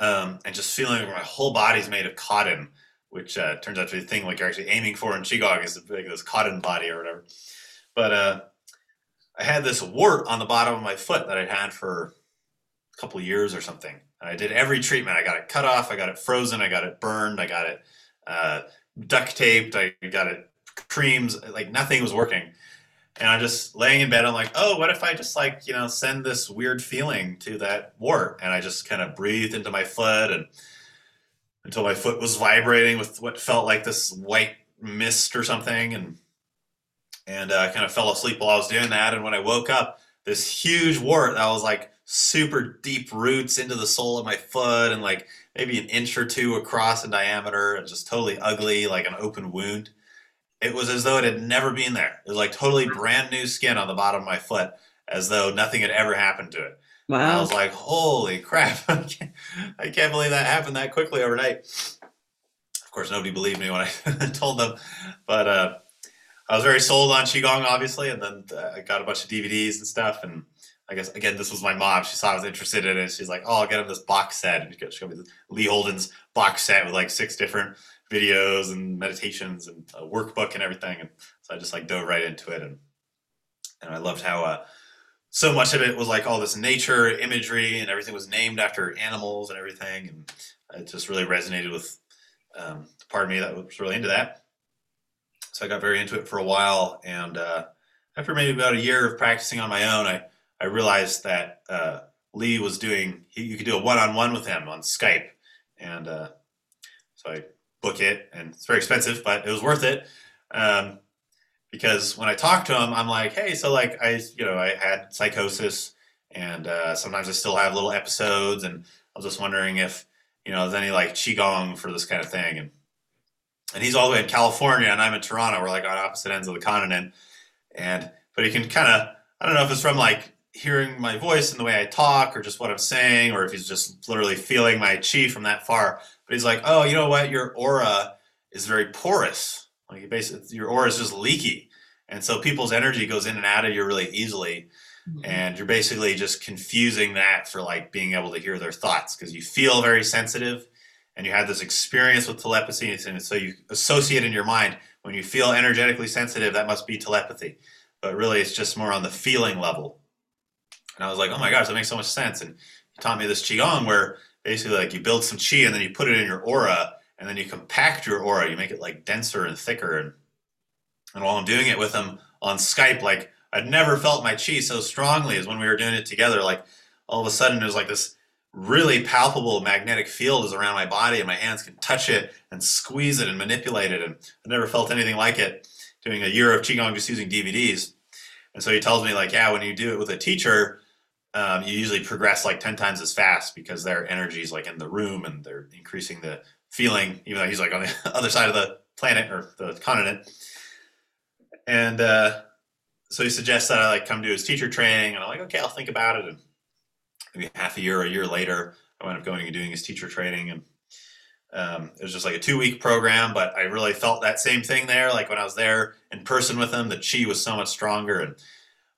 um, and just feeling like my whole body's made of cotton, which uh, turns out to be the thing like you're actually aiming for in Qigong is like this cotton body or whatever. But uh, I had this wart on the bottom of my foot that I'd had for a couple years or something. And I did every treatment. I got it cut off. I got it frozen. I got it burned. I got it uh, duct taped. I got it creams. Like nothing was working. And I'm just laying in bed. I'm like, oh, what if I just like, you know, send this weird feeling to that wart? And I just kind of breathed into my foot and until my foot was vibrating with what felt like this white mist or something. And and uh, I kind of fell asleep while I was doing that. And when I woke up, this huge wart that was like super deep roots into the sole of my foot and like maybe an inch or two across in diameter and just totally ugly, like an open wound. It was as though it had never been there. It was like totally brand new skin on the bottom of my foot, as though nothing had ever happened to it. Wow. I was like, holy crap. I can't, I can't believe that happened that quickly overnight. Of course, nobody believed me when I told them, but uh, I was very sold on Qigong, obviously, and then uh, I got a bunch of DVDs and stuff. And I guess, again, this was my mom. She saw I was interested in it. She's like, oh, I'll get him this box set. And she showed me the Lee Holden's box set with like six different videos and meditations and a workbook and everything. And so I just like dove right into it. And, and I loved how, uh, so much of it was like all this nature imagery and everything was named after animals and everything and it just really resonated with um, the part of me that was really into that so i got very into it for a while and uh, after maybe about a year of practicing on my own i, I realized that uh, lee was doing he, you could do a one-on-one with him on skype and uh, so i book it and it's very expensive but it was worth it um, because when I talk to him, I'm like, hey, so like I, you know, I had psychosis, and uh, sometimes I still have little episodes, and I was just wondering if you know there's any like qigong for this kind of thing, and and he's all the way in California, and I'm in Toronto. We're like on opposite ends of the continent, and but he can kind of I don't know if it's from like hearing my voice and the way I talk, or just what I'm saying, or if he's just literally feeling my chi from that far. But he's like, oh, you know what, your aura is very porous. Like you basically, your aura is just leaky, and so people's energy goes in and out of you really easily, mm-hmm. and you're basically just confusing that for like being able to hear their thoughts because you feel very sensitive, and you have this experience with telepathy, and so you associate in your mind. When you feel energetically sensitive, that must be telepathy, but really it's just more on the feeling level. And I was like, oh my gosh, that makes so much sense. And he taught me this qigong where basically like you build some chi and then you put it in your aura and then you compact your aura, you make it like denser and thicker. And, and while I'm doing it with him on Skype, like I'd never felt my chi so strongly as when we were doing it together. Like all of a sudden, there's like this really palpable magnetic field is around my body, and my hands can touch it and squeeze it and manipulate it. And I never felt anything like it doing a year of qigong just using DVDs. And so he tells me like, yeah, when you do it with a teacher, um, you usually progress like 10 times as fast because their energy is like in the room and they're increasing the feeling, even though he's like on the other side of the planet or the continent. And uh, so he suggests that I like come do his teacher training, and I'm like, okay, I'll think about it. And maybe half a year or a year later, I went up going and doing his teacher training, and um, it was just like a two week program. But I really felt that same thing there. Like when I was there in person with him, the chi was so much stronger. And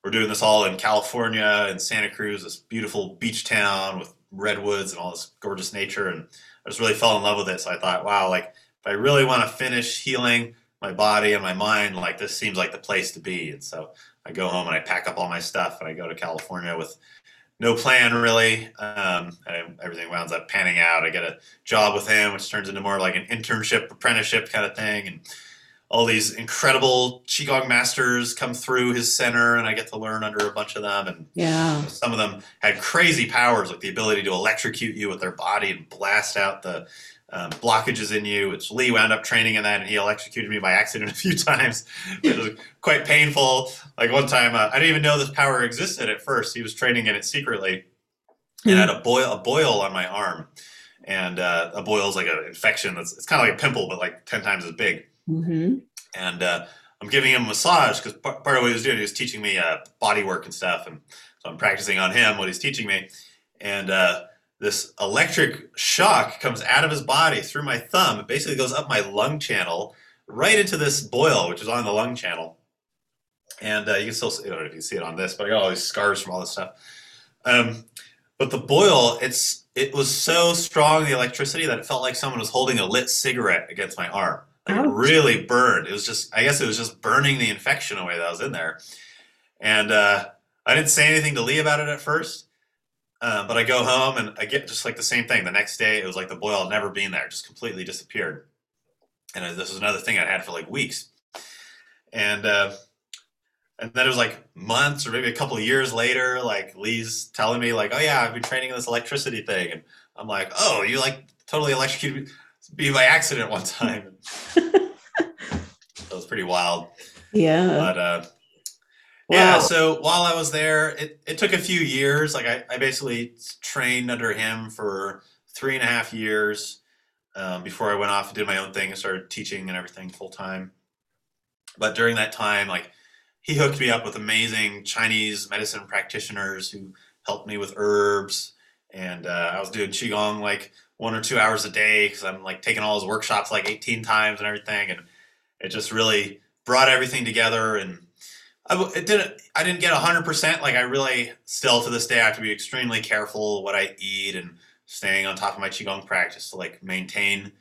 we're doing this all in California in Santa Cruz, this beautiful beach town with redwoods and all this gorgeous nature. And I just really fell in love with it. So I thought, wow, like if I really want to finish healing my body and my mind, like this seems like the place to be. And so I go home and I pack up all my stuff and I go to California with no plan really. Um, everything winds up panning out. I get a job with him, which turns into more like an internship, apprenticeship kind of thing. And all these incredible qigong masters come through his center and i get to learn under a bunch of them. And yeah. some of them had crazy powers like the ability to electrocute you with their body and blast out the um, blockages in you which lee wound up training in that and he electrocuted me by accident a few times it was quite painful. Like one time uh, i didn't even know this power existed at first. He was training in it secretly. Mm-hmm. and I had a boil a boil on my arm. And uh, a boil is like an infection that's it's kind of like a pimple but like 10 times as big Mm-hmm. And uh, I'm giving him a massage because part, part, of what he was doing, he was teaching me uh, body work and stuff. And so I'm practicing on him what he's teaching me. And uh, this electric shock comes out of his body through my thumb. It basically goes up my lung channel right into this boil, which is on the lung channel. And uh, you can still, I don't know if you see it on this, but I got all these scars from all this stuff. Um, but the boil, it's it was so strong the electricity that it felt like someone was holding a lit cigarette against my arm. Like it really burned. It was just, I guess it was just burning the infection away that was in there. And uh, I didn't say anything to Lee about it at first. Uh, but I go home and I get just like the same thing. The next day, it was like the boil had never been there, just completely disappeared. And this was another thing I'd had for like weeks. And uh, and then it was like months or maybe a couple of years later, like Lee's telling me like, "Oh yeah, I've been training in this electricity thing," and I'm like, "Oh, you like totally electrocuted be by accident one time. that was pretty wild. Yeah. But uh, Yeah, so while I was there, it, it took a few years. Like I, I basically trained under him for three and a half years um, before I went off and did my own thing and started teaching and everything full time. But during that time, like he hooked me up with amazing Chinese medicine practitioners who helped me with herbs, and uh, I was doing qigong like one or two hours a day because I'm like taking all his workshops like 18 times and everything, and it just really brought everything together and. I, it didn't. I didn't get hundred percent. Like I really still to this day I have to be extremely careful what I eat and staying on top of my qigong practice to like maintain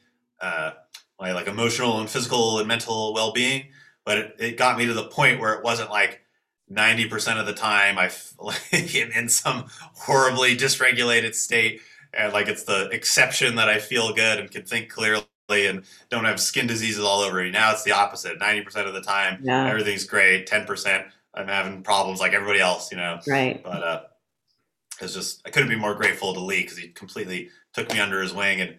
uh, my like emotional and physical and mental well being but it, it got me to the point where it wasn't like 90% of the time I like in some horribly dysregulated state and like it's the exception that I feel good and can think clearly and don't have skin diseases all over me. Now it's the opposite. 90% of the time yeah. everything's great. 10% I'm having problems like everybody else, you know. Right. But uh it's just I couldn't be more grateful to Lee because he completely took me under his wing and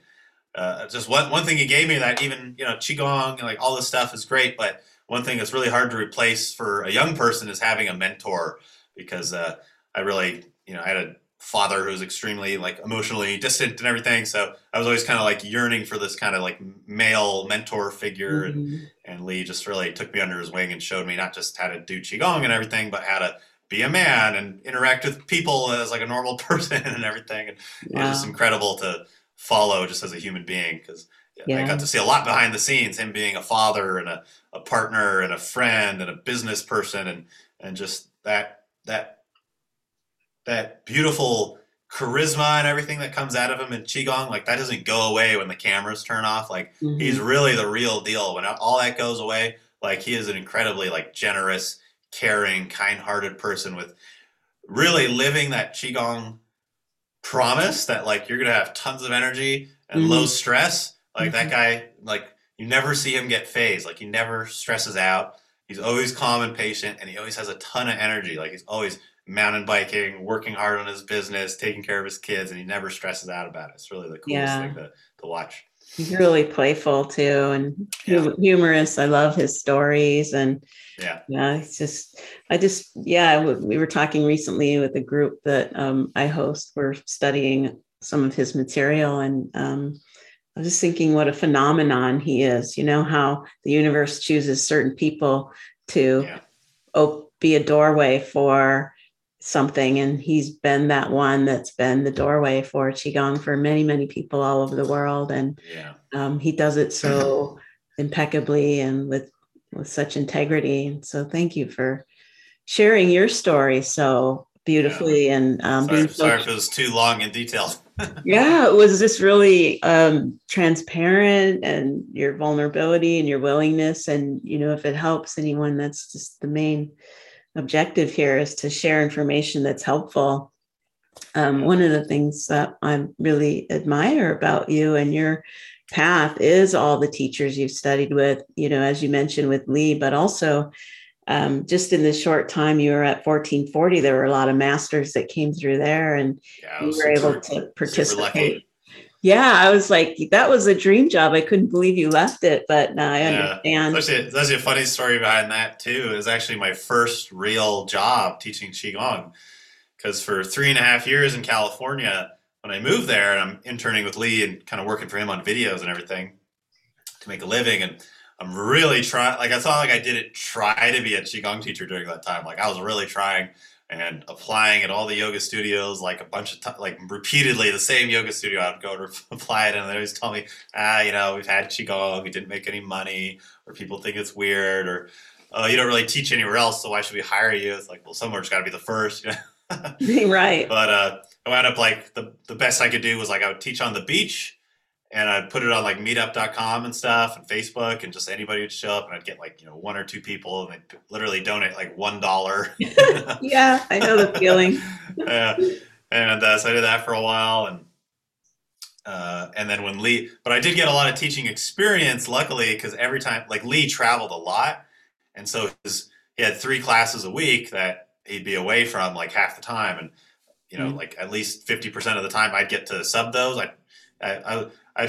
uh, just one one thing he gave me that even you know qigong and like all this stuff is great, but one thing that's really hard to replace for a young person is having a mentor because uh, I really, you know, I had a father who was extremely like emotionally distant and everything. So I was always kind of like yearning for this kind of like male mentor figure. Mm-hmm. And, and Lee just really took me under his wing and showed me not just how to do Qigong and everything, but how to be a man and interact with people as like a normal person and everything. And wow. it was just incredible to follow just as a human being because yeah. I got to see a lot behind the scenes, him being a father and a, a partner and a friend and a business person and and just that that that beautiful charisma and everything that comes out of him in qigong like that doesn't go away when the cameras turn off like mm-hmm. he's really the real deal when all that goes away like he is an incredibly like generous caring kind-hearted person with really living that qigong promise that like you're gonna have tons of energy and mm-hmm. low stress like mm-hmm. that guy, like you never see him get phased. Like he never stresses out. He's always calm and patient, and he always has a ton of energy. Like he's always mountain biking, working hard on his business, taking care of his kids, and he never stresses out about it. It's really the coolest yeah. thing to, to watch. He's really playful too, and yeah. humorous. I love his stories, and yeah, yeah. It's just, I just, yeah. We were talking recently with a group that um, I host. We're studying some of his material, and um, I was just thinking what a phenomenon he is. You know, how the universe chooses certain people to yeah. op- be a doorway for something. And he's been that one that's been the doorway for Qigong for many, many people all over the world. And yeah. um, he does it so impeccably and with, with such integrity. And so thank you for sharing your story so beautifully yeah. and um, sorry, being so- sorry if it was too long and detailed yeah, it was just really um, transparent and your vulnerability and your willingness. And, you know, if it helps anyone, that's just the main objective here is to share information that's helpful. Um, one of the things that I really admire about you and your path is all the teachers you've studied with, you know, as you mentioned with Lee, but also um, just in the short time you were at 1440, there were a lot of masters that came through there, and yeah, you were able to participate. Yeah, I was like, that was a dream job. I couldn't believe you left it, but now I yeah. understand. That's a, that's a funny story behind that too. It was actually my first real job teaching qigong, because for three and a half years in California, when I moved there, and I'm interning with Lee and kind of working for him on videos and everything to make a living, and I'm really trying. Like I thought, like I didn't try to be a qigong teacher during that time. Like I was really trying and applying at all the yoga studios, like a bunch of t- like repeatedly the same yoga studio. I'd go to apply it, and they always tell me, ah, you know, we've had qigong, we didn't make any money, or people think it's weird, or oh, you don't really teach anywhere else, so why should we hire you? It's like, well, somewhere's got to be the first. right. But uh, I wound up like the the best I could do was like I would teach on the beach and I'd put it on like meetup.com and stuff and Facebook and just anybody would show up and I'd get like, you know, one or two people and they'd literally donate like one dollar. yeah, I know the feeling. yeah. And uh, so I did that for a while and uh, and then when Lee, but I did get a lot of teaching experience, luckily, because every time, like Lee traveled a lot, and so his, he had three classes a week that he'd be away from like half the time, and you know, mm-hmm. like at least fifty percent of the time, I'd get to sub those. I, I, I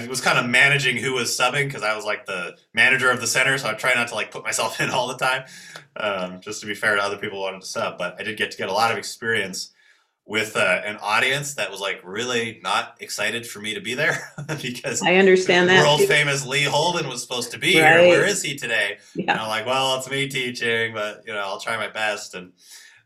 was kind of managing who was subbing because I was like the manager of the center, so I try not to like put myself in all the time, um, just to be fair to other people who wanted to sub. But I did get to get a lot of experience with uh, an audience that was like really not excited for me to be there because I understand that world famous Lee Holden was supposed to be Right. here. Where is he today? Yeah. And I'm like, well, it's me teaching, but you know, I'll try my best. And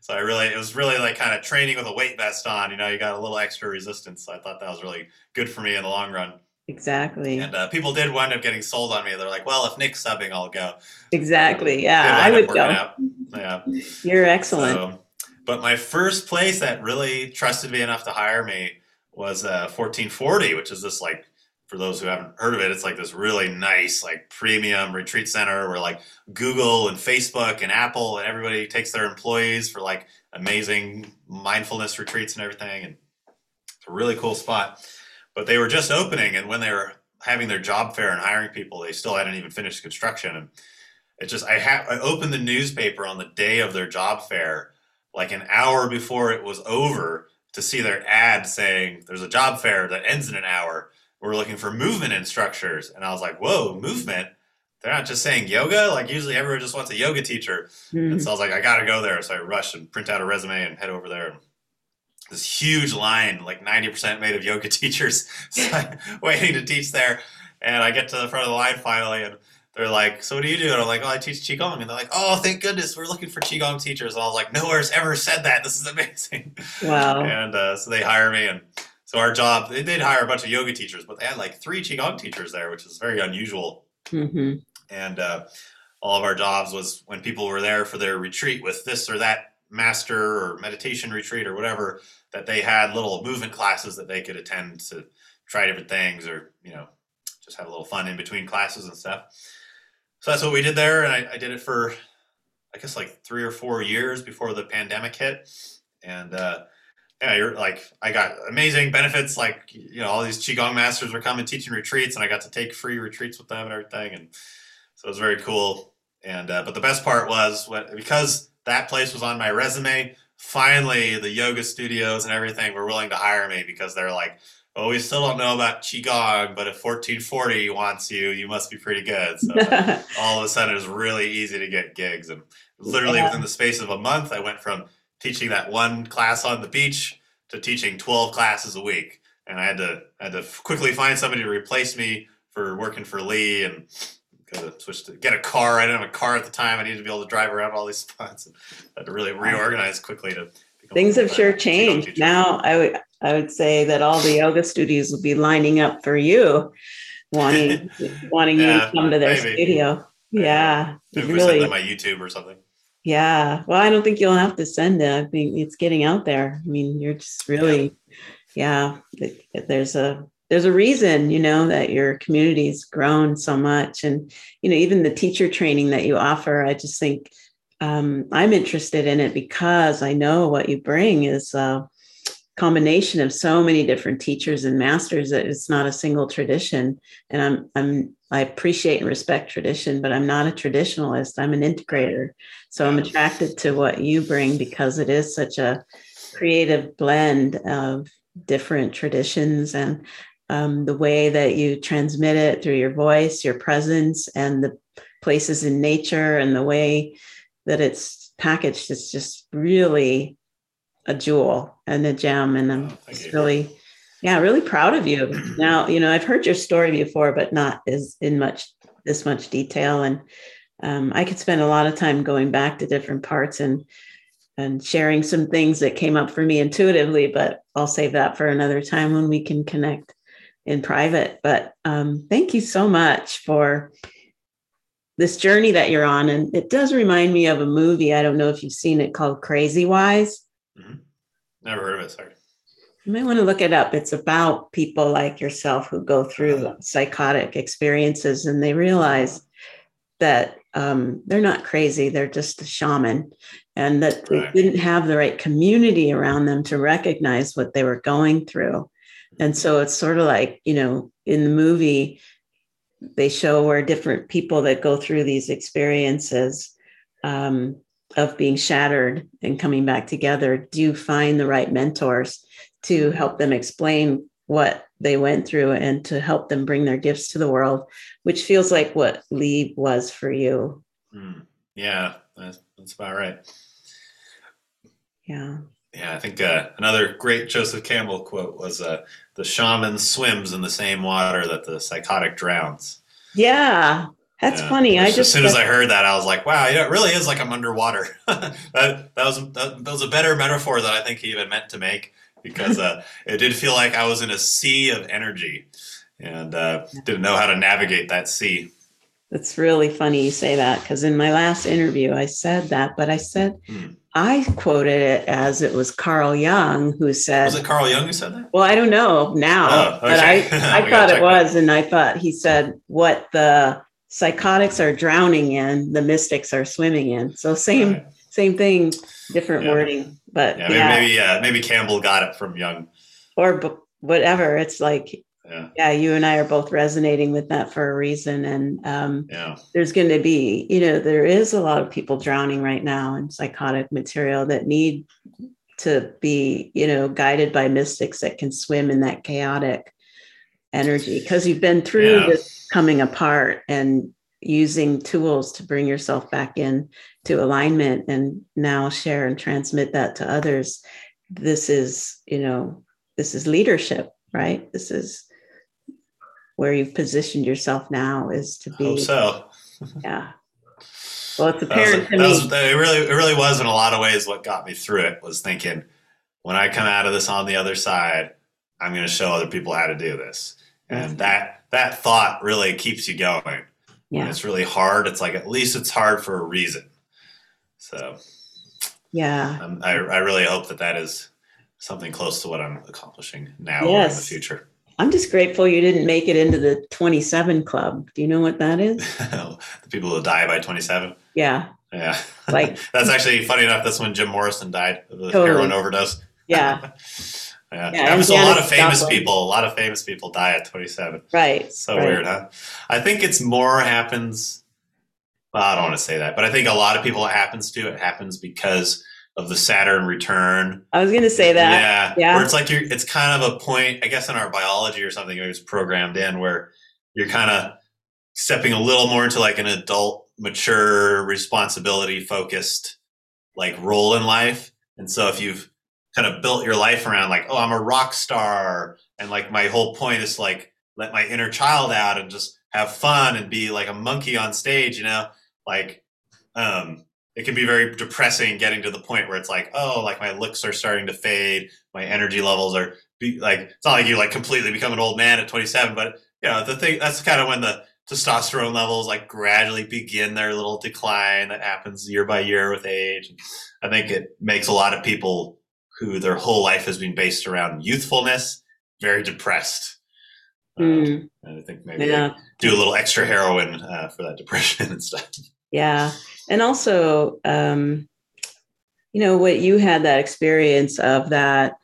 so I really, it was really like kind of training with a weight vest on. You know, you got a little extra resistance. So I thought that was really good for me in the long run. Exactly. And uh, people did wind up getting sold on me. They're like, well, if Nick's subbing, I'll go. Exactly. Yeah, I would go. out. Yeah. You're excellent. So, but my first place that really trusted me enough to hire me was uh, 1440, which is this like, for those who haven't heard of it, it's like this really nice, like premium retreat center where like Google and Facebook and Apple and everybody takes their employees for like amazing mindfulness retreats and everything. And it's a really cool spot. But they were just opening, and when they were having their job fair and hiring people, they still hadn't even finished construction. And it just, I had, I opened the newspaper on the day of their job fair, like an hour before it was over, to see their ad saying there's a job fair that ends in an hour. We're looking for movement instructors. And I was like, whoa, movement? They're not just saying yoga. Like usually everyone just wants a yoga teacher. Mhm. And so I was like, I gotta go there. So I rushed and print out a resume and head over there. This huge line, like 90% made of yoga teachers, so waiting to teach there. And I get to the front of the line finally, and they're like, So what do you do? And I'm like, Oh, I teach Qigong. And they're like, Oh, thank goodness, we're looking for Qigong teachers. And I was like, No Nowhere's ever said that. This is amazing. Wow. And uh, so they hire me. And so our job, they did hire a bunch of yoga teachers, but they had like three Qigong teachers there, which is very unusual Mm-hmm. and uh, all of our jobs was when people were there for their retreat with this or that master or meditation retreat or whatever that they had little movement classes that they could attend to try different things or you know just have a little fun in between classes and stuff so that's what we did there and i, I did it for i guess like three or four years before the pandemic hit and uh, yeah, you're like I got amazing benefits. Like you know, all these qigong masters were coming teaching retreats, and I got to take free retreats with them and everything, and so it was very cool. And uh, but the best part was when because that place was on my resume. Finally, the yoga studios and everything were willing to hire me because they're like, "Oh, we still don't know about qigong, but if 1440 wants you, you must be pretty good." So all of a sudden, it was really easy to get gigs, and literally Yeah. within the space of a month, I went from teaching that one class on the beach to teaching 12 classes a week and i had to I had to quickly find somebody to replace me for working for lee and gotta switch to get a car i didn't have a car at the time i needed to be able to drive around all these spots and I had to really reorganize quickly to Things have sure changed. Now I would I would say that all the yoga studios will be lining up for you, wanting wanting you to come to their maybe. studio. Yeah, Maybe it send really. them my youtube or something Yeah. Well, I don't think you'll have to send it. I think it's getting out there. I mean, you're just really, yeah. th- There's a there's a reason, you know, that your community's grown so much, and you know, even the teacher training that you offer. I just think um, I'm interested in it because I know what you bring is a combination of so many different teachers and masters that it's not a single tradition. And I'm I'm I appreciate and respect tradition, but I'm not a traditionalist. I'm an integrator. So I'm attracted to what you bring because it is such a creative blend of different traditions and um, the way that you transmit it through your voice, your presence, and the places in nature and the way that it's packaged is just really a jewel and a gem. And I'm Oh, just really, yeah, really proud of you. Now, you know, I've heard your story before, but not as in much this much detail. And um, I could spend a lot of time going back to different parts and and sharing some things that came up for me intuitively, but I'll save that for another time when we can connect in private. But um, thank you so much for this journey that you're on. And it does remind me of a movie. I don't know if you've seen it called Crazy Wise. never heard of it sorry You might want to look it up. It's about people like yourself who go through psychotic experiences and they realize that um, they're not crazy, they're just a shaman, and that Right. they didn't have the right community around them to recognize what they were going through. And so it's sort of like, you know, in the movie, they show where different people that go through these experiences um, of being shattered and coming back together do find the right mentors to help them explain what they went through and to help them bring their gifts to the world, which feels like what Lee was for you. Mm, yeah, that's, that's about right. Yeah. Yeah, I think uh, another great Joseph Campbell quote was uh, "The shaman swims in the same water that the psychotic drowns." Yeah, that's Yeah. funny. I just as soon as I heard that, I was like, "Wow, yeah, it really is like I'm underwater." that, that was that, that was a better metaphor than I think he even meant to make because uh, it did feel like I was in a sea of energy and uh, didn't know how to navigate that sea. It's really funny you say that because in my last interview I said that, but I said Hmm. I quoted it as it was Carl Jung who said, Was it Carl Jung who said that? "Well, I don't know now, Oh, but I. I thought it was, and I thought he said what the psychotics are drowning in, the mystics are swimming in. So same Right. same thing, different Yeah. wording, but Yeah, yeah, maybe maybe, uh, maybe Campbell got it from Jung. or b- whatever. It's like Yeah, yeah, you and I are both resonating with that for a reason, and um, yeah, there's going to be, you know, there is a lot of people drowning right now in psychotic material that need to be, you know, guided by mystics that can swim in that chaotic energy because you've been through Yeah. this coming apart and using tools to bring yourself back in to alignment and now share and transmit that to others. This is you know this is leadership right? This is where you've positioned yourself now is to be hope so. yeah. Well, it's That was, apparent to that was- me. that- it really, it really was in a lot of ways what got me through it was thinking, when I come out of this on the other side, I'm going to show other people how to do this, and that that thought really keeps you going. Yeah. it's really hard, it's like at least it's hard for a reason. So Yeah. um, I, I really hope that that is something close to what I'm accomplishing now or in the future. I'm just grateful you didn't make it into the 27 club. Do you know what that is? the people who die by 27. Yeah. Yeah. Like- that's actually funny enough. That's when Jim Morrison died of a Totally. heroin overdose. Yeah. Yeah. Yeah, to a lot of famous Joplin. people. A lot of famous people die at 27. Right. So right. weird, huh? I think it's more happens. Well, I don't want to say that, but I think a lot of people it happens to. It happens because of the Saturn return. I was going to say that. Yeah. Yeah. Where it's like you're, it's kind of a point, I guess, in our biology or something, it was programmed in where you're kind of stepping a little more into like an adult, mature, responsibility focused like role in life. And so if you've kind of built your life around like, oh, I'm a rock star, and like my whole point is like let my inner child out and just have fun and be like a monkey on stage, you know, like um it can be very depressing getting to the point where it's like, oh, like my looks are starting to fade, my energy levels are be, like it's not like you like completely become an old man at 27, but you know, the thing that's kind of when the testosterone levels like gradually begin their little decline that happens year by year with age. I think it makes a lot of people who their whole life has been based around youthfulness very depressed. Um, Mm, and I think maybe yeah. do a little extra heroin uh, for that depression and stuff. Yeah. And also, um, you know, what you had that experience of that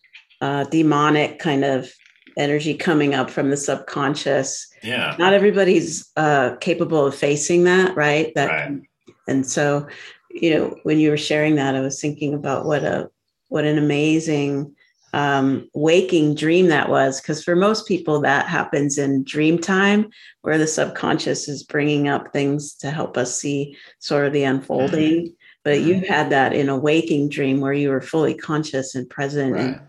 uh, demonic kind of energy coming up from the subconscious. Yeah. Not everybody's uh, capable of facing that, right? That, Right. and so, you know, when you were sharing that, I was thinking about what a what an amazing um, waking dream that was. Because for most people, that happens in dream time, where the subconscious is bringing up things to help us see sort of the unfolding. But you had that in a waking dream where you were fully conscious and present Right. and,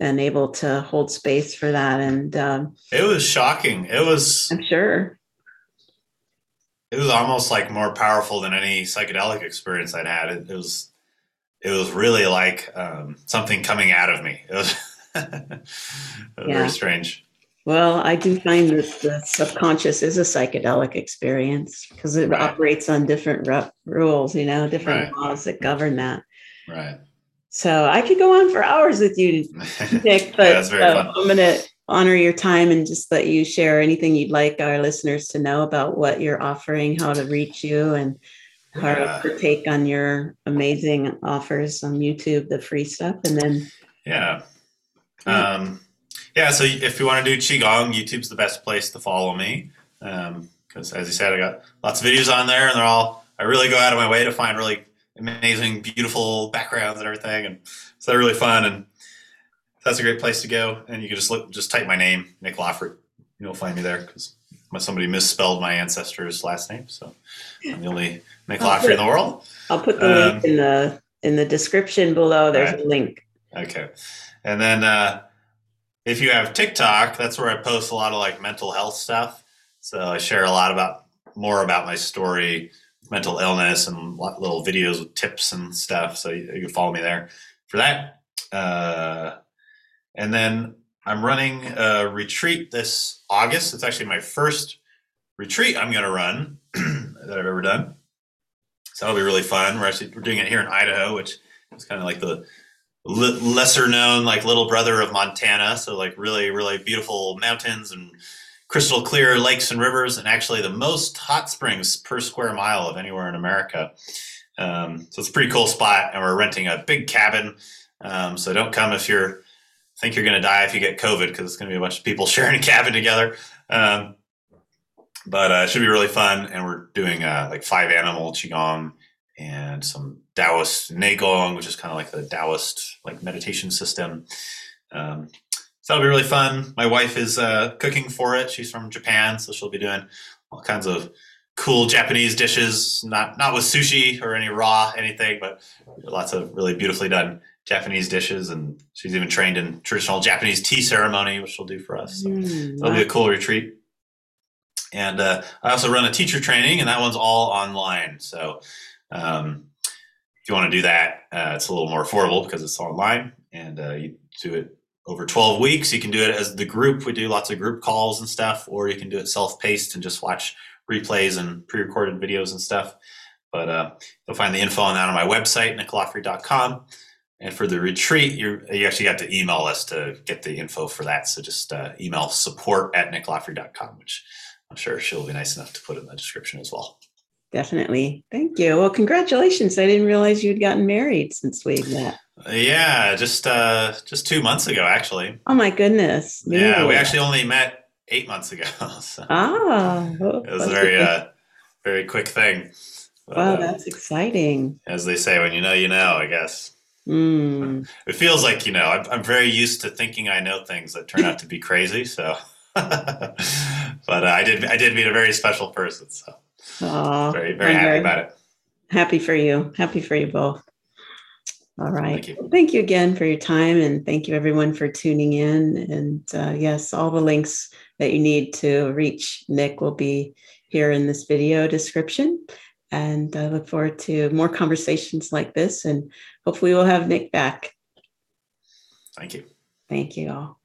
and able to hold space for that. And um, It was shocking. It was I'm sure. it was almost like more powerful than any psychedelic experience I'd had. It, it was it was really like um, something coming out of me. It was, it was Yeah. very strange. Well, I do find that the subconscious is a psychedelic experience because it Right. operates on different ru- rules, you know, different Right. laws that govern that. Right. So I could go on for hours with you, Nick, but that's very uh, fun. I'm going to honor your time and just let you share anything you'd like our listeners to know about what you're offering, how to reach you, and how Yeah. to partake on your amazing offers on YouTube, the free stuff. And then, Yeah. Um, yeah. So if you want to do qigong, YouTube's the best place to follow me Um because, as you said, I got lots of videos on there, and they're all. I really go out of my way to find really amazing, beautiful backgrounds and everything, and so they're really fun. And that's a great place to go. And you can just look, just type my name, Nick Loffree. You'll find me there because somebody misspelled my ancestor's last name. So I'm the only Loffree in the world. I'll put the um, link in the in the description below. There's right. a link. Okay. And then uh, if you have TikTok, that's where I post a lot of like mental health stuff. So I share a lot about more about my story, mental illness, and little videos with tips and stuff. So you, you can follow me there for that. Uh, and then I'm running a retreat this August. It's actually my first retreat I'm going to run that I've ever done. So that'll be really fun. We're actually we're doing it here in Idaho, which is kind of like the lesser known like little brother of Montana. So like really really beautiful mountains and crystal clear lakes and rivers, and actually the most hot springs per square mile of anywhere in America. Um, so it's a pretty cool spot, and we're renting a big cabin. Um, so don't come if you're think you're going to die if you get COVID because it's going to be a bunch of people sharing a cabin together. Um, but uh, it should be really fun. And we're doing uh, like five animal qigong and some Taoist Neigong, which is kind of like the Taoist like meditation system. Um, so that'll be really fun. My wife is uh, cooking for it. She's from Japan, so she'll be doing all kinds of cool Japanese dishes. Not not with sushi or any raw anything, but lots of really beautifully done Japanese dishes, and she's even trained in traditional Japanese tea ceremony, which she'll do for us. So mm, it'll be a cool retreat. And uh, I also run a teacher training, and that one's all online. So um, if you want to do that, uh, it's a little more affordable because it's online, and uh, you do it over 12 weeks. You can do it as the group. We do lots of group calls and stuff, or you can do it self-paced and just watch replays and pre-recorded videos and stuff. But uh, you'll find the info on that on my website, nickloffree.com. And for the retreat, you you actually got to email us to get the info for that. So just uh, email support at nickloffree.com, which I'm sure she'll be nice enough to put in the description as well. Definitely. Thank you. Well, congratulations. I didn't realize you'd gotten married since we met. Yeah, just uh just two months ago actually. Oh my goodness. Yeah, we actually only met eight months ago. So ah. it was a very uh very quick thing. wow, uh, that's exciting. As they say, when you know, you know, I guess. Mm. It feels like you know I'm, I'm, very used to thinking I know things that turn out to be crazy. So, but uh, I did I did meet a very special person. So, Aww, very very I'm happy very about it. Happy for you. Happy for you both. All right. Thank you. thank you again for your time, and thank you everyone for tuning in. And uh, yes, all the links that you need to reach Nick will be here in this video description. And I look forward to more conversations like this. And hopefully, we'll have Nick back. Thank you. Thank you all.